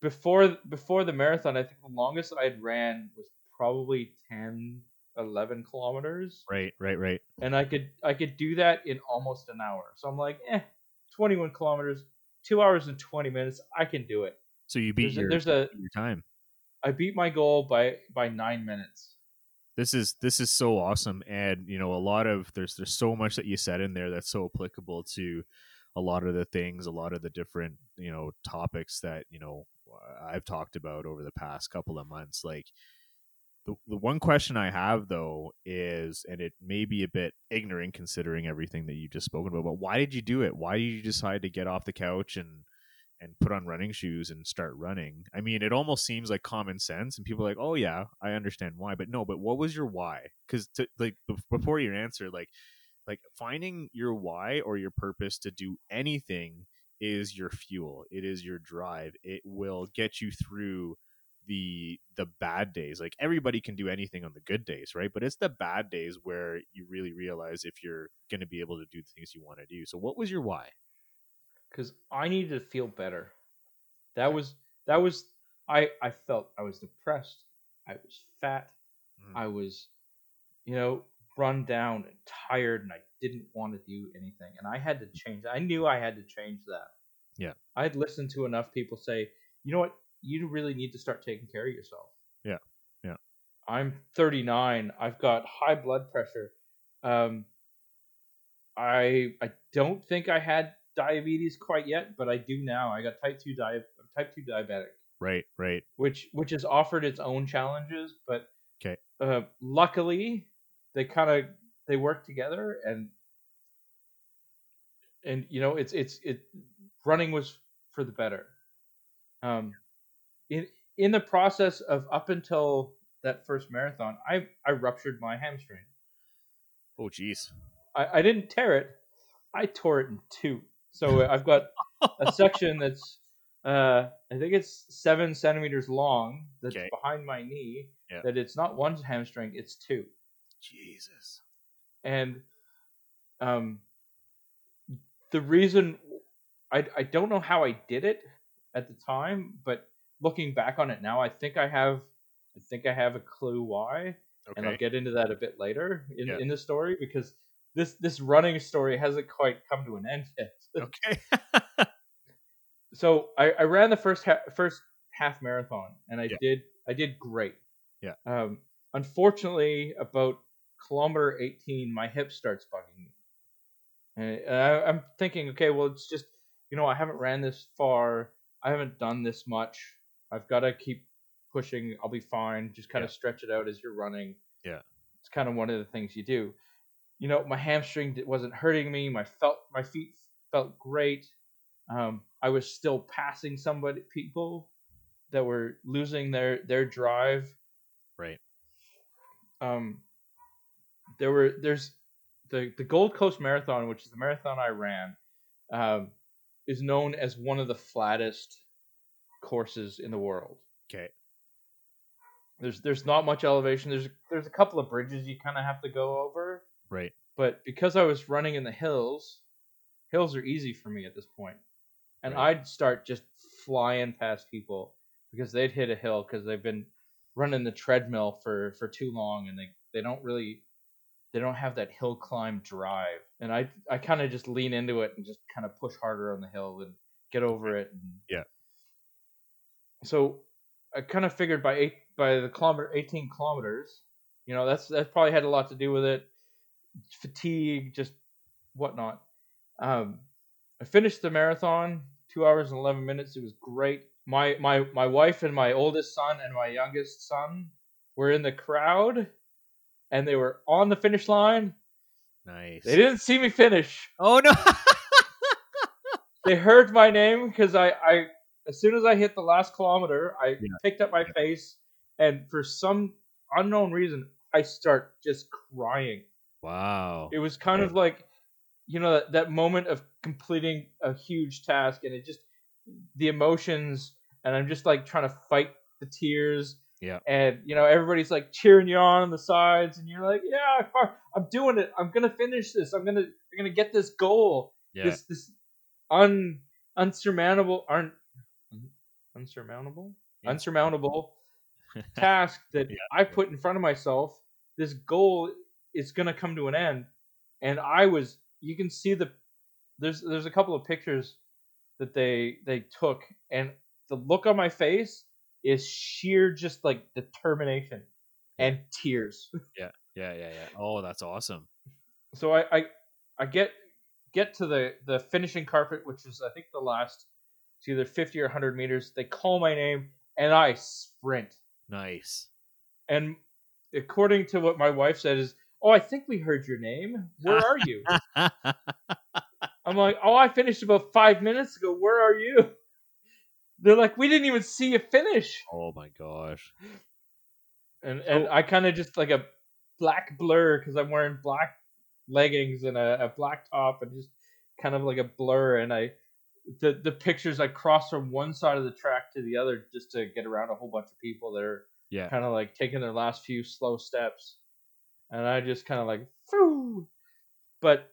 before before the marathon, I think the longest I had ran was probably 10, 11 kilometers, Right, right, right. and I could I could do that in almost an hour. So I'm like, eh, 21 kilometers, two hours and 20 minutes, I can do it. So you beat There's a, there's a your time. I beat my goal by by nine minutes. This is this is so awesome, and you know a lot of there's there's so much that you said in there that's so applicable to a lot of the things, a lot of the different you know topics that you know I've talked about over the past couple of months. Like the the one question I have though is, and it may be a bit ignorant considering everything that you've just spoken about, but why did you do it? Why did you decide to get off the couch and and put on running shoes and start running. I mean, it almost seems like common sense, and people are like, "Oh yeah, I understand why," but no. But what was your why? Because like bef- before your answer, like like finding your why or your purpose to do anything is your fuel. It is your drive. It will get you through the the bad days. Like everybody can do anything on the good days, right? But it's the bad days where you really realize if you're going to be able to do the things you want to do. So what was your why? Cuz I needed to feel better. That was that was I I felt I was depressed. I was fat. Mm. I was you know run down and tired and I didn't want to do anything and I had to change. I knew I had to change that. Yeah. I had listened to enough people say, "You know what? You really need to start taking care of yourself." Yeah. Yeah. I'm 39. I've got high blood pressure. Um I I don't think I had diabetes quite yet, but I do now. I got type 2 di- type 2 diabetic Right, right. which which has offered its own challenges, but 'Kay. uh, luckily they kind of they work together and and you know it's it's it running was for the better. Um, in in the process of up until that first marathon, I I ruptured my hamstring. Oh jeez. I, I didn't tear it, I tore it in two. So I've got a section that's uh, I think it's seven centimeters long that's Okay. behind my knee. Yeah. That it's not one hamstring, it's two. Jesus. And um, the reason I I don't know how I did it at the time, but looking back on it now, I think I have I think I have a clue why, Okay. and I'll get into that a bit later in Yeah. in the story because this this running story hasn't quite come to an end yet. Okay. so I, I ran the first ha- first half marathon and I Yeah. did I did great. Yeah. Um, unfortunately, about kilometer 18, my hip starts bugging me, and I, I'm thinking, okay, well, it's just you know I haven't ran this far, I haven't done this much. I've got to keep pushing. I'll be fine. Just kind Yeah. of stretch it out as you're running. Yeah. It's kind of one of the things you do. You know, my hamstring wasn't hurting me. My felt my feet felt great. Um, I was still passing somebody people that were losing their their drive. right. Um, there were there's the the Gold Coast Marathon, which is the marathon I ran, um, is known as one of the flattest courses in the world. Okay. There's there's not much elevation. There's there's a couple of bridges you kind of have to go over, Right. but because I was running in the hills, hills are easy for me at this point, and Right. I'd start just flying past people because they'd hit a hill because they've been running the treadmill for for too long and they they don't really they don't have that hill climb drive and i i kind of just lean into it and just kind of push harder on the hill and get over it and Yeah. so i kind of figured by eight by the kilometer 18 kilometers you know that's that probably had a lot to do with it fatigue just whatnot um i finished the marathon two hours and 11 minutes it was great my my my wife and my oldest son and my youngest son were in the crowd and they were on the finish line Nice. they didn't see me finish Oh no. they heard my name because I, I as soon as I hit the last kilometer, I Yeah. picked up my pace, and for some unknown reason, I start just crying. Wow. It was kind Yeah. of like, you know, that, that moment of completing a huge task, and it just the emotions, and I'm just like trying to fight the tears. Yeah. And you know, everybody's like cheering you on on the sides, and you're like, "Yeah, I'm doing it. I'm gonna finish this. I'm gonna, I'm gonna get this goal." Yeah. this this un unsurmountable un, unsurmountable Yeah. unsurmountable task that Yeah. I put in front of myself. This goal is gonna come to an end, and I was. You can see the there's there's a couple of pictures that they they took, and the look on my face is sheer just like determination and tears. Yeah, yeah, yeah, yeah. Oh, that's awesome. so I, I I get get to the the finishing carpet, which is I think the last it's either fifty or hundred meters. They call my name and I sprint. Nice. And according to what my wife said is, oh, I think we heard your name. Where are you? I'm like, oh, I finished about five minutes ago. Where are you? They're like, we didn't even see you finish. oh my gosh. And and I kind of just like a black blur because I'm wearing black leggings and a, a black top and just kind of like a blur. And I the the pictures I cross from one side of the track to the other just to get around a whole bunch of people that are Yeah. kind of like taking their last few slow steps, and I just kind of like, Phew! but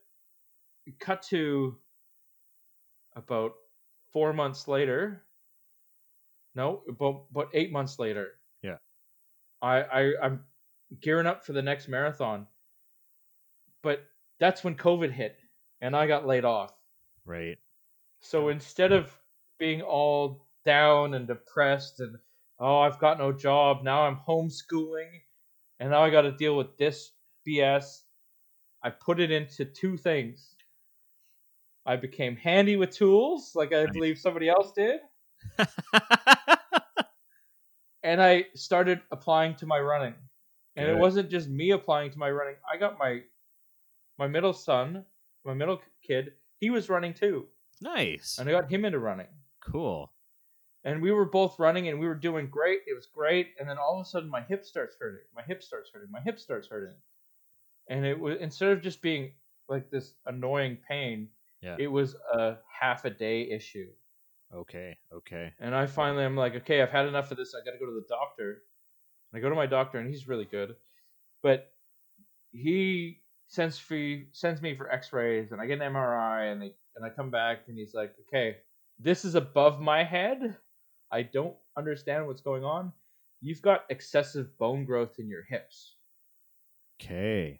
cut to about four months later. No, about but eight months later. Yeah. I I I'm gearing up for the next marathon, but that's when COVID hit, and I got laid off. Right. So instead of being all down and depressed and oh I've got no job now I'm homeschooling and now I got to deal with this BS, I put it into two things. I became handy with tools, like I believe somebody else did, and I started applying to my running. And it wasn't just me applying to my running. I got my my middle son, my middle kid, he was running too. nice. And I got him into running. Cool. And we were both running and we were doing great. It was great, and then all of a sudden my hip starts hurting. My hip starts hurting. My hip starts hurting, and it was instead of just being like this annoying pain, Yeah. it was a half a day issue. Okay. Okay. And I finally I'm like, okay, I've had enough of this. I got to go to the doctor. And I go to my doctor, and he's really good, but he sends for sends me for X-rays, and I get an MRI, and they and I come back, and he's like, okay, this is above my head. I don't understand what's going on. You've got excessive bone growth in your hips. Okay.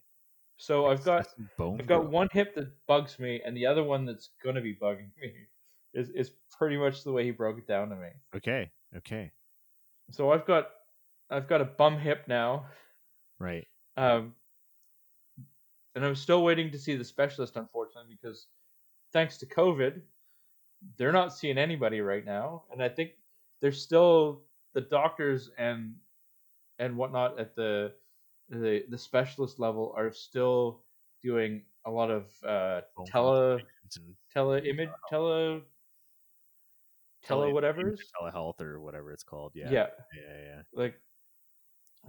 So I've got bone. I've got growth. one hip that bugs me, and the other one that's gonna be bugging me. Is is pretty much the way he broke it down to me. Okay. Okay. So I've got I've got a bum hip now. Right. Um, and I'm still waiting to see the specialist, unfortunately, because thanks to COVID, they're not seeing anybody right now, and I think there's still the doctors and and whatnot at the the the specialist level are still doing a lot of uh, tele tele image tele tele whatever's telehealth or whatever it's called. Yeah. yeah. Yeah. Yeah. like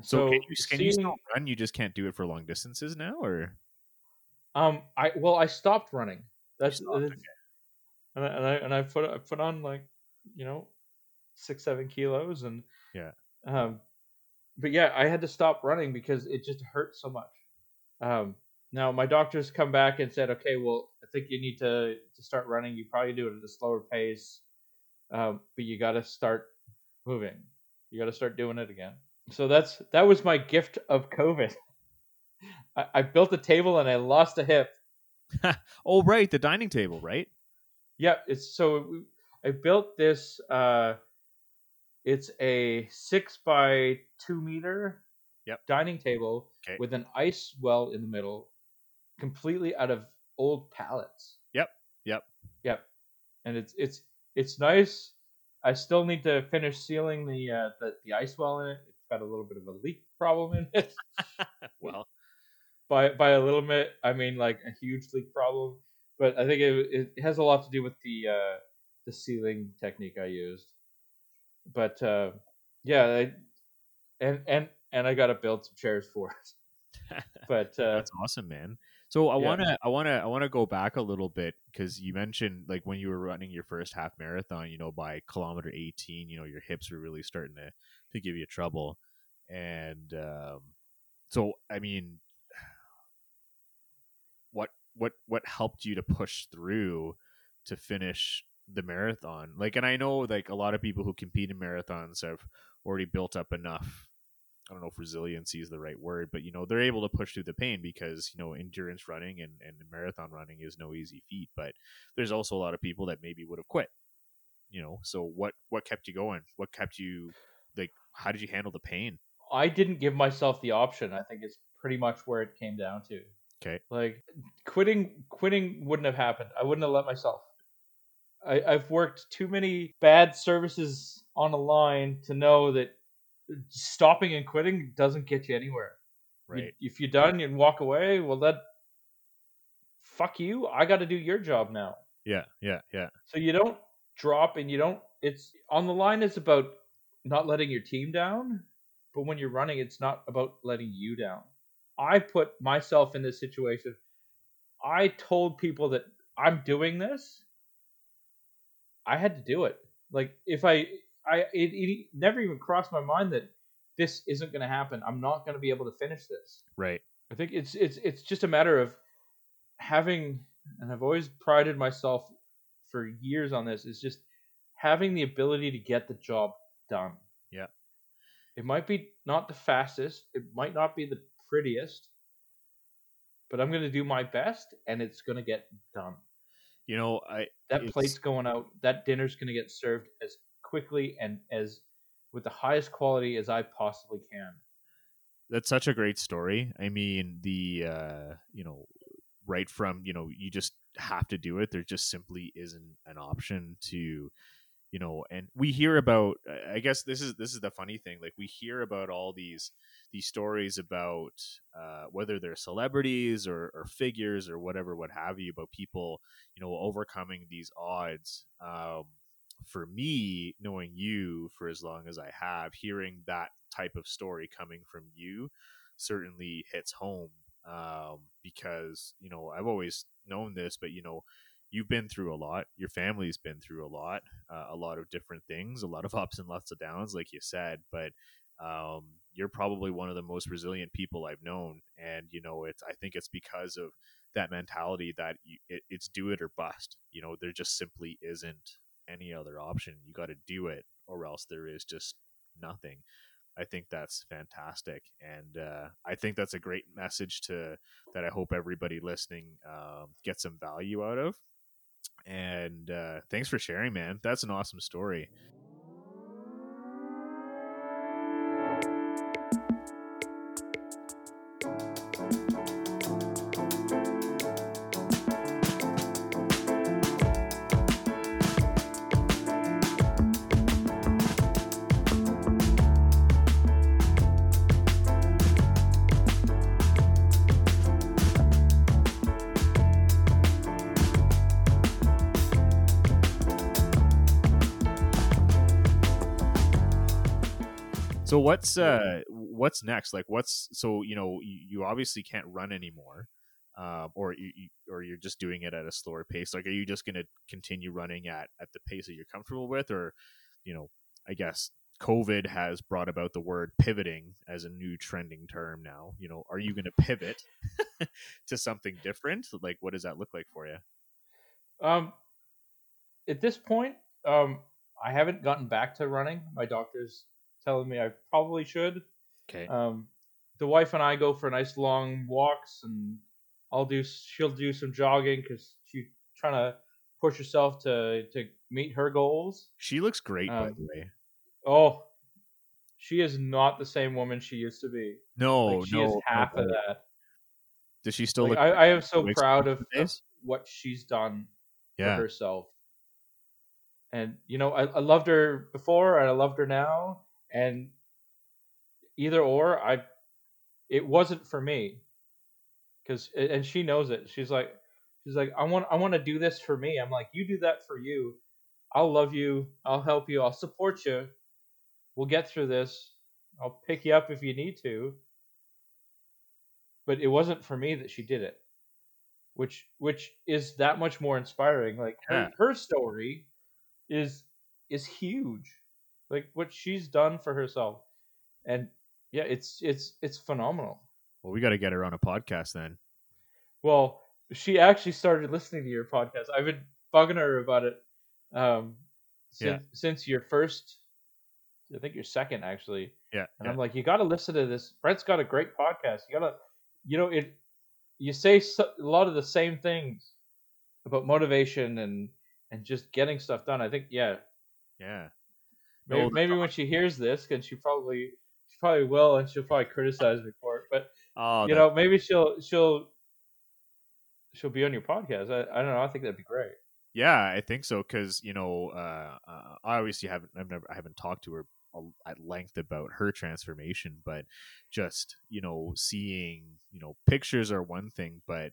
So, can you can you seeing- still run? You just can't do it for long distances now, or Um, I well, I stopped running. That's, stopped, that's- and I, and I and I put I put on like you know six seven kilos and Yeah. Um, but yeah, I had to stop running because it just hurt so much. Um, now my doctors come back and said, okay, well, I think you need to to start running. You probably do it at a slower pace, um, but you got to start moving. You got to start doing it again. So that's that was my gift of COVID. I, I built a table and I lost a hip. oh, right, the dining table, right? Yeah, it's so we- I built this. Uh, it's a six by two meter Yep. dining table 'Kay. with an ice well in the middle, completely out of old pallets. Yep, yep. Yep, and it's it's it's nice. I still need to finish sealing the uh, the, the ice well in it. It's got a little bit of a leak problem in it. well, by by a little bit, I mean like a huge leak problem. But I think it it has a lot to do with the uh, the sealing technique I used. But uh, yeah, I, and and and I got to build some chairs for it. But uh, that's awesome, man. So I yeah. wanna, I wanna, I wanna go back a little bit because you mentioned like when you were running your first half marathon, you know, by kilometer eighteen, you know, your hips were really starting to to give you trouble, and um, so I mean, what what what helped you to push through to finish the marathon? Like, and I know like a lot of people who compete in marathons have already built up enough I don't know if resiliency is the right word, but you know, they're able to push through the pain because, you know, endurance running and, and marathon running is no easy feat. But there's also a lot of people that maybe would have quit. You know, so what what kept you going? What kept you like how did you handle the pain? I didn't give myself the option. I think it's pretty much where it came down to. Okay. Like quitting quitting wouldn't have happened. I wouldn't have let myself. I, I've worked too many bad services on a line to know that stopping and quitting doesn't get you anywhere. You- Right. if you're done and walk away, well that fuck you. I got to do your job now. Yeah, yeah, yeah. So you don't drop and you don't it's on the line is about not letting your team down, but when you're running it's not about letting you down. I put myself in this situation. I told people that I'm doing this. I had to do it. Like if I I it, it never even crossed my mind that this isn't going to happen. I'm not going to be able to finish this. Right. I think it's it's it's just a matter of having, and I've always prided myself for years on this. Is just having the ability to get the job done. Yeah. It might be not the fastest. It might not be the prettiest, but I'm going to do my best, and it's going to get done. You know, I That plate's going out. That dinner's going to get served as quickly and as with the highest quality as I possibly can. that's such a great story. I mean, the uh, you know, right from you know, you just have to do it. There just simply isn't an option to, you know, and we hear about. I guess this is this is the funny thing. Like we hear about all these these stories about uh, whether they're celebrities or, or figures or whatever, what have you, about people, you know, overcoming these odds. Um, for me, knowing you for as long as I have, hearing that type of story coming from you certainly hits home um, because you know I've always known this, but you know you've been through a lot. Your family's been through a lot, uh, a lot of different things, a lot of ups and lots of downs, like you said. But um, you're probably one of the most resilient people I've known, and you know it's. I think it's because of that mentality that you, it, it's do it or bust. You know, there just simply isn't any other option. You got to do it, or else there is just nothing. I think that's fantastic, and uh, I think that's a great message to that. I hope everybody listening um, gets some value out of. And uh, thanks for sharing, man. That's an awesome story. What's uh what's next? Like what's so you know you, you obviously can't run anymore, um, or you, you or you're just doing it at a slower pace. Like are you just going to continue running at at the pace that you're comfortable with, or you know I guess COVID has brought about the word pivoting as a new trending term now. You know, are you going to pivot to something different? Like what does that look like for you? Um, at this point, um, I haven't gotten back to running. My doctor's telling me I probably should. Okay. Um, the wife and I go for nice long walks, and I'll do. She'll do some jogging because she's trying to push herself to to meet her goals. She looks great, by um, the way. Oh, she is not the same woman she used to be. No, Like, she no, is no half of that. Does she still Like, look? I, I am so proud of, of what she's done yeah, for herself. And you know, I, I loved her before, and I loved her now, and either or, I, it wasn't for me. Because and she knows it. She's like, she's like, I want, I want to do this for me. I'm like, you do that for you. I'll love you. I'll help you. I'll support you. We'll get through this. I'll pick you up if you need to. But it wasn't for me that she did it, which which is that much more inspiring. Like her, her story is is huge. Like what she's done for herself, and yeah, it's it's it's phenomenal. well, we got to get her on a podcast then. Well, she actually started listening to your podcast. I've been bugging her about it um, since, Yeah. since your first. I think your second actually, Yeah, and yeah. I'm like, you got to listen to this. Brent's got a great podcast. You gotta, you know, it. You say so, a lot of the same things about motivation and and just getting stuff done. I think, yeah, yeah. Maybe, maybe when she hears this, and she probably she probably will, and she'll probably criticize me for it. But Oh, you know, maybe she'll she'll she'll be on your podcast. I, I don't know. I think that'd be great. yeah, I think so because you know, uh, uh, I obviously haven't, I've never, I haven't talked to her at length about her transformation, but just you know, seeing, you know, pictures are one thing, but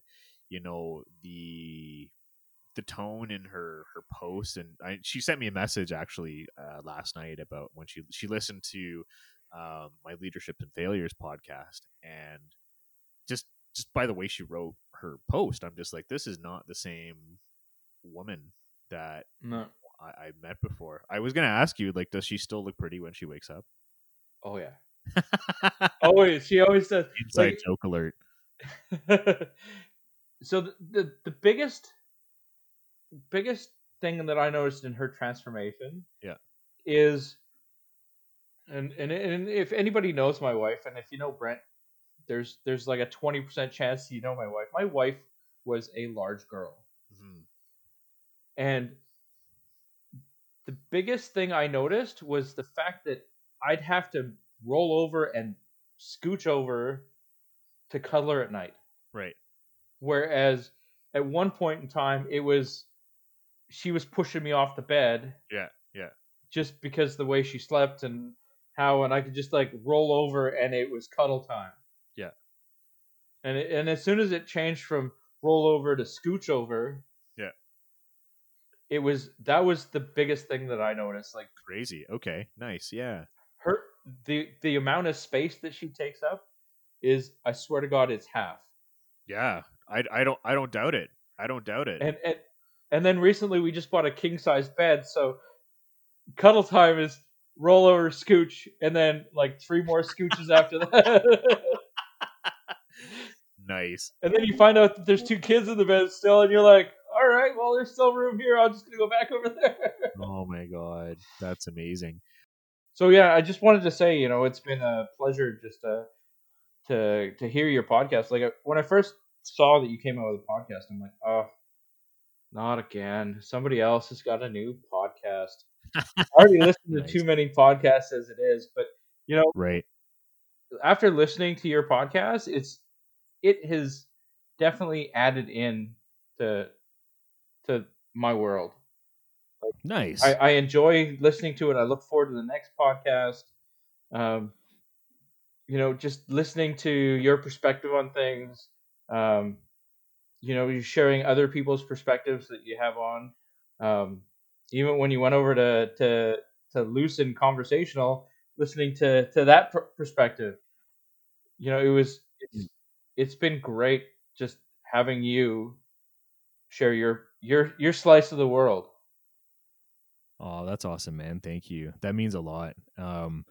you know, the the tone in her her posts and I, she sent me a message actually uh, last night about when she she listened to um, my leadership and failures podcast and just just by the way she wrote her post i'm just like this is not the same woman that No. I, I met before. I was gonna ask you, like, does she still look pretty when she wakes up? Oh yeah. always, she always does Inside like- joke alert. so the, the the biggest biggest thing that I noticed in her transformation, Yeah. is and and and if anybody knows my wife, and if you know Brent, there's there's like a twenty percent chance you know my wife. My wife was a large girl, Mhm. and the biggest thing I noticed was the fact that I'd have to roll over and scooch over to cuddle her at night. Right. Whereas at one point in time, it was she was pushing me off the bed Yeah. Yeah. just because the way she slept and how, and I could just like roll over and it was cuddle time. Yeah. And it, and as soon as it changed from roll over to scooch over, Yeah. it was that was the biggest thing that I noticed. Like Crazy. Okay. Nice. Yeah. her the the amount of space that she takes up is I swear to God it's half. Yeah. I, I don't I don't doubt it. I don't doubt it. And and and then recently we just bought a king size bed, so cuddle time is roll over, scooch, and then like three more scooches after that. nice. and then you find out that there's two kids in the bed still, and you're like, all right, well there's still room here. I'm just gonna go back over there. Oh my god. That's amazing. so yeah, I just wanted to say, you know, it's been a pleasure just to to to hear your podcast. Like uh, when I first saw that you came out with a podcast, I'm like, oh, not again. Somebody else has got a new podcast. I already listened to Nice. too many podcasts as it is, but you know, Right. after listening to your podcast, it's it has definitely added in to to my world. Nice. I, I enjoy listening to it. I look forward to the next podcast. Um, you know, just listening to your perspective on things. Um, you know, you're sharing other people's perspectives that you have on. Um, even when you went over to to to Lucid Conversational, listening to to that pr- perspective, you know, it was it's, it's been great just having you share your your your slice of the world. Oh, that's awesome, man. Thank you. That means a lot. Um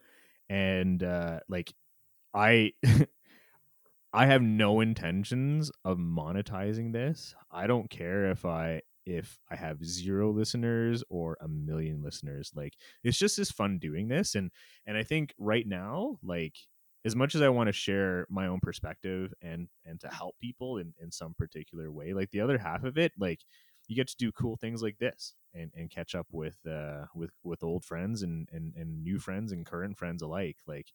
and uh like I I have no intentions of monetizing this. I don't care if I if I have zero listeners or a million listeners. Like it's just as fun doing this and and I think right now like as much as I want to share my own perspective and and to help people in in some particular way, like the other half of it like you get to do cool things like this and, and catch up with uh with with old friends and, and and new friends and current friends alike like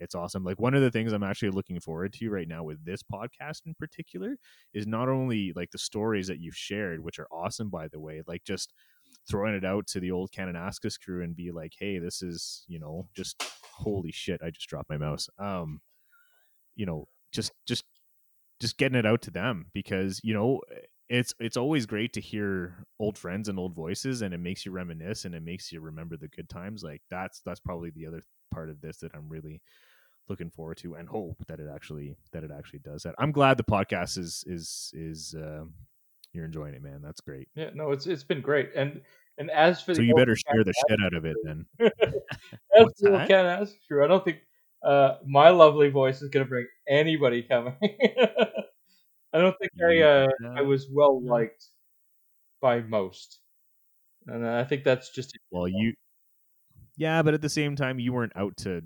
it's awesome. Like one of the things i'm actually looking forward to right now with this podcast in particular is not only like the stories that you've shared which are awesome by the way like just throwing it out to the old Kananaskis crew and be like hey this is you know just holy shit i just dropped my mouse. Um you know just just just getting it out to them because you know it's it's always great to hear old friends and old voices and it makes you reminisce and it makes you remember the good times like that's that's probably the other part of this that i'm really looking forward to and hope that it actually that it actually does that. I'm glad the podcast is is is um you're enjoying it man. That's great. Yeah, no, it's it's been great. And and as for so you better share the shit out of it then. as What's for the old that? Cat I don't think uh, my lovely voice is gonna bring anybody coming. I don't think I uh, I was well liked by most, and I think that's just well you yeah but at the same time you weren't out to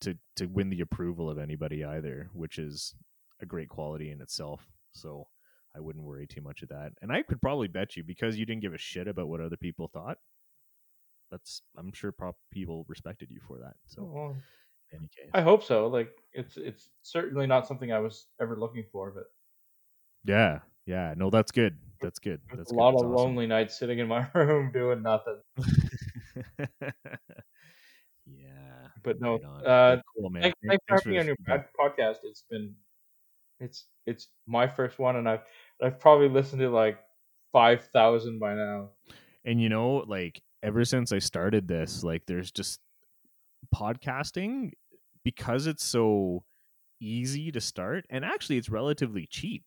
to to win the approval of anybody either which is a great quality in itself so i wouldn't worry too much of that and i could probably bet you because you didn't give a shit about what other people thought that's i'm sure prop people respected you for that so Well, in any case I hope so. Like it's it's certainly not something I was ever looking for, but yeah yeah no that's good that's good that's a good. lot That's of awesome. lonely nights sitting in my room doing nothing. But no, right uh, cool man. Thanks, Thank- thanks for having me on your podcast. It's been, it's it's my first one, and I've I've probably listened to like five thousand by now. and you know like ever since i started this like there's just podcasting because it's so easy to start and actually it's relatively cheap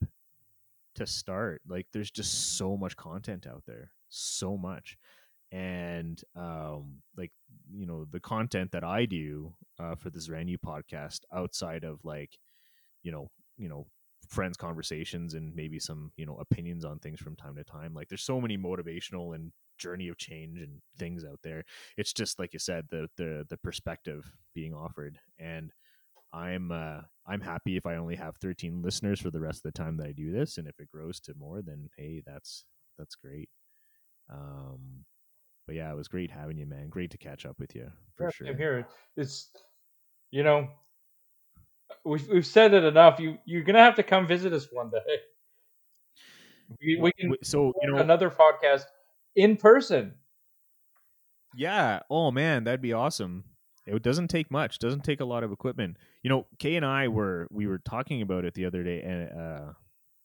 to start. Like there's just so much content out there. So much and um, like you know the content that I do uh, for this brand podcast outside of like you know you know friends conversations and maybe some you know opinions on things from time to time like there's so many motivational and journey of change and things out there. It's just like you said the the the perspective being offered and i'm uh i'm happy if i only have 13 listeners for the rest of the time that i do this and if it grows to more then hey that's that's great. Um but yeah it was great having you man great to catch up with you for sure same here. It's you know, we've we've said it enough. You you're gonna have to come visit us one day. We, we can so you know another podcast in person. Yeah. Oh man, that'd be awesome. It doesn't take much. Doesn't take a lot of equipment. You know, Kay and I were we were talking about it the other day, and uh,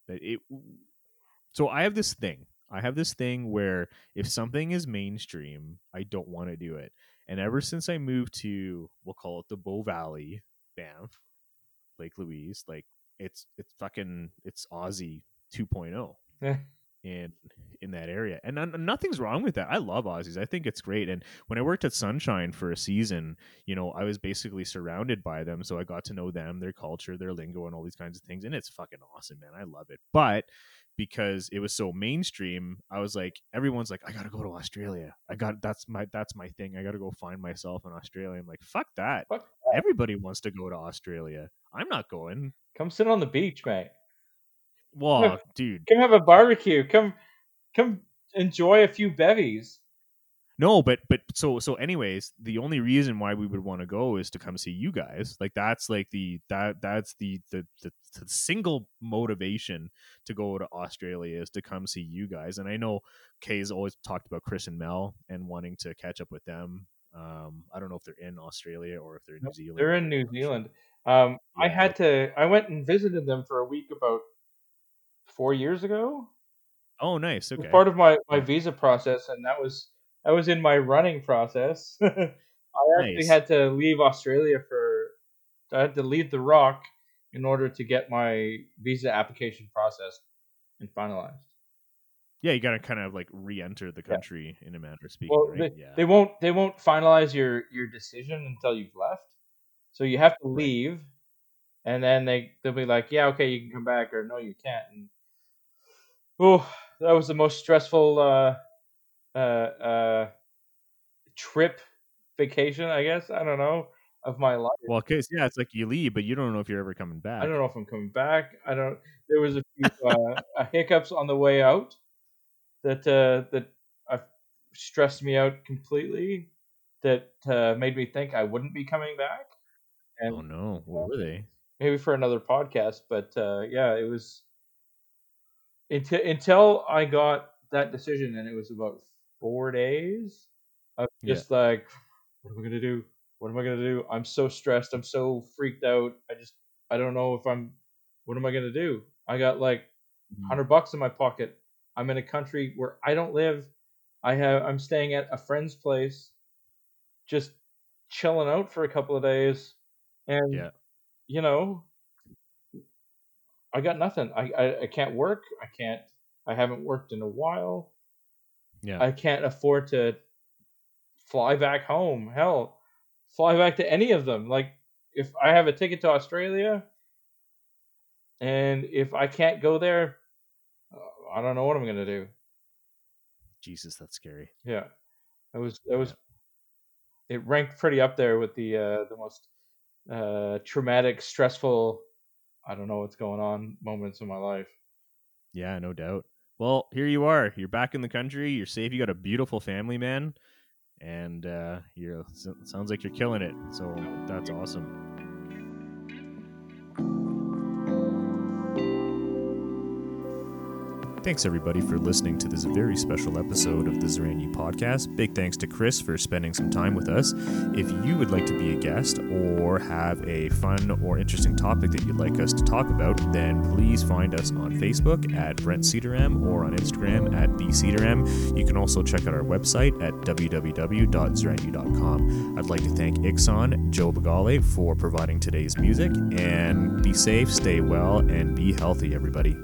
it. So I have this thing. I have this thing where if something is mainstream, I don't want to do it. And ever since I moved to, we'll call it the Bow Valley, Banff, Lake Louise, like it's it's fucking it's Aussie 2.0 eh. in in that area and n- nothing's wrong with that i love aussies i think it's great and when i worked at sunshine for a season you know i was basically surrounded by them so i got to know them their culture their lingo and all these kinds of things and it's fucking awesome man i love it but because it was so mainstream i was like everyone's like i gotta go to australia. I got that's my that's my thing. I gotta go find myself in australia. I'm like fuck that. Fuck everybody wants to go to australia. I'm not going. Come sit on the beach, mate. well dude. Come have a barbecue. Come come enjoy a few bevies. No, but but so so anyways, the only reason why we would want to go is to come see you guys. Like that's like the that that's the the, the the single motivation to go to Australia is to come see you guys. And I know Kay's always talked about Chris and Mel and wanting to catch up with them. Um, I don't know if they're in Australia or if they're in New Zealand. They're in New Zealand. Um, I had to. I went and visited them for a week about four years ago. Oh, nice. It was Okay. part of my, my visa process, and that was that was in my running process. I actually had to leave Australia for. I had to leave the Rock in order to get my visa application processed and finalized. yeah, you got to kind of like re-enter the Yeah. country in a manner of speaking, Well, right? they, yeah. they won't they won't finalize your your decision until you've left. So you have to Right. leave, and then they they'll be like, yeah, okay, you can come back, or no, you can't. And oh, that was the most stressful uh, uh, uh, trip vacation, I guess. I don't know of my life. well, cause yeah, it's like you leave, but you don't know if you're ever coming back. I don't know if I'm coming back. I don't. There was a few uh, uh, hiccups on the way out that uh, that uh, stressed me out completely. That uh, made me think I wouldn't be coming back. And Oh no, what were they? maybe for another podcast. But uh, yeah, it was until until I got that decision, and it was about four days. I was Yeah. just like, what am I gonna do? What am I gonna do? I'm so stressed. I'm so freaked out. I just I don't know if I'm. What am I gonna do? I got like Mhm. hundred bucks in my pocket. I'm in a country where I don't live. I have I'm staying at a friend's place, just chilling out for a couple of days, and Yeah. you know, I got nothing. I, I I can't work. I can't. I haven't worked in a while. Yeah. I can't afford to fly back home. Hell, fly back to any of them. Like if I have a ticket to Australia, and if I can't go there, uh, I don't know what I'm gonna do. Jesus, that's scary. Yeah, it was it was it ranked pretty up there with the uh, the most uh, traumatic, stressful. I don't know what's going on moments in my life. Yeah, no doubt. Well, here you are. You're back in the country. You're safe. You got a beautiful family, man, and uh, you're sounds like you're killing it. So that's awesome. Thanks everybody for listening to this very special episode of the Zarani podcast. Big thanks to Chris for spending some time with us. If you would like to be a guest or have a fun or interesting topic that you'd like us to talk about, then please find us on Facebook at Brent Cedaram or on Instagram at bcedaram. You can also check out our website at www.zarani.com. I'd like to thank Ixon, Joe Bagale for providing today's music, and be safe, stay well, and be healthy, everybody.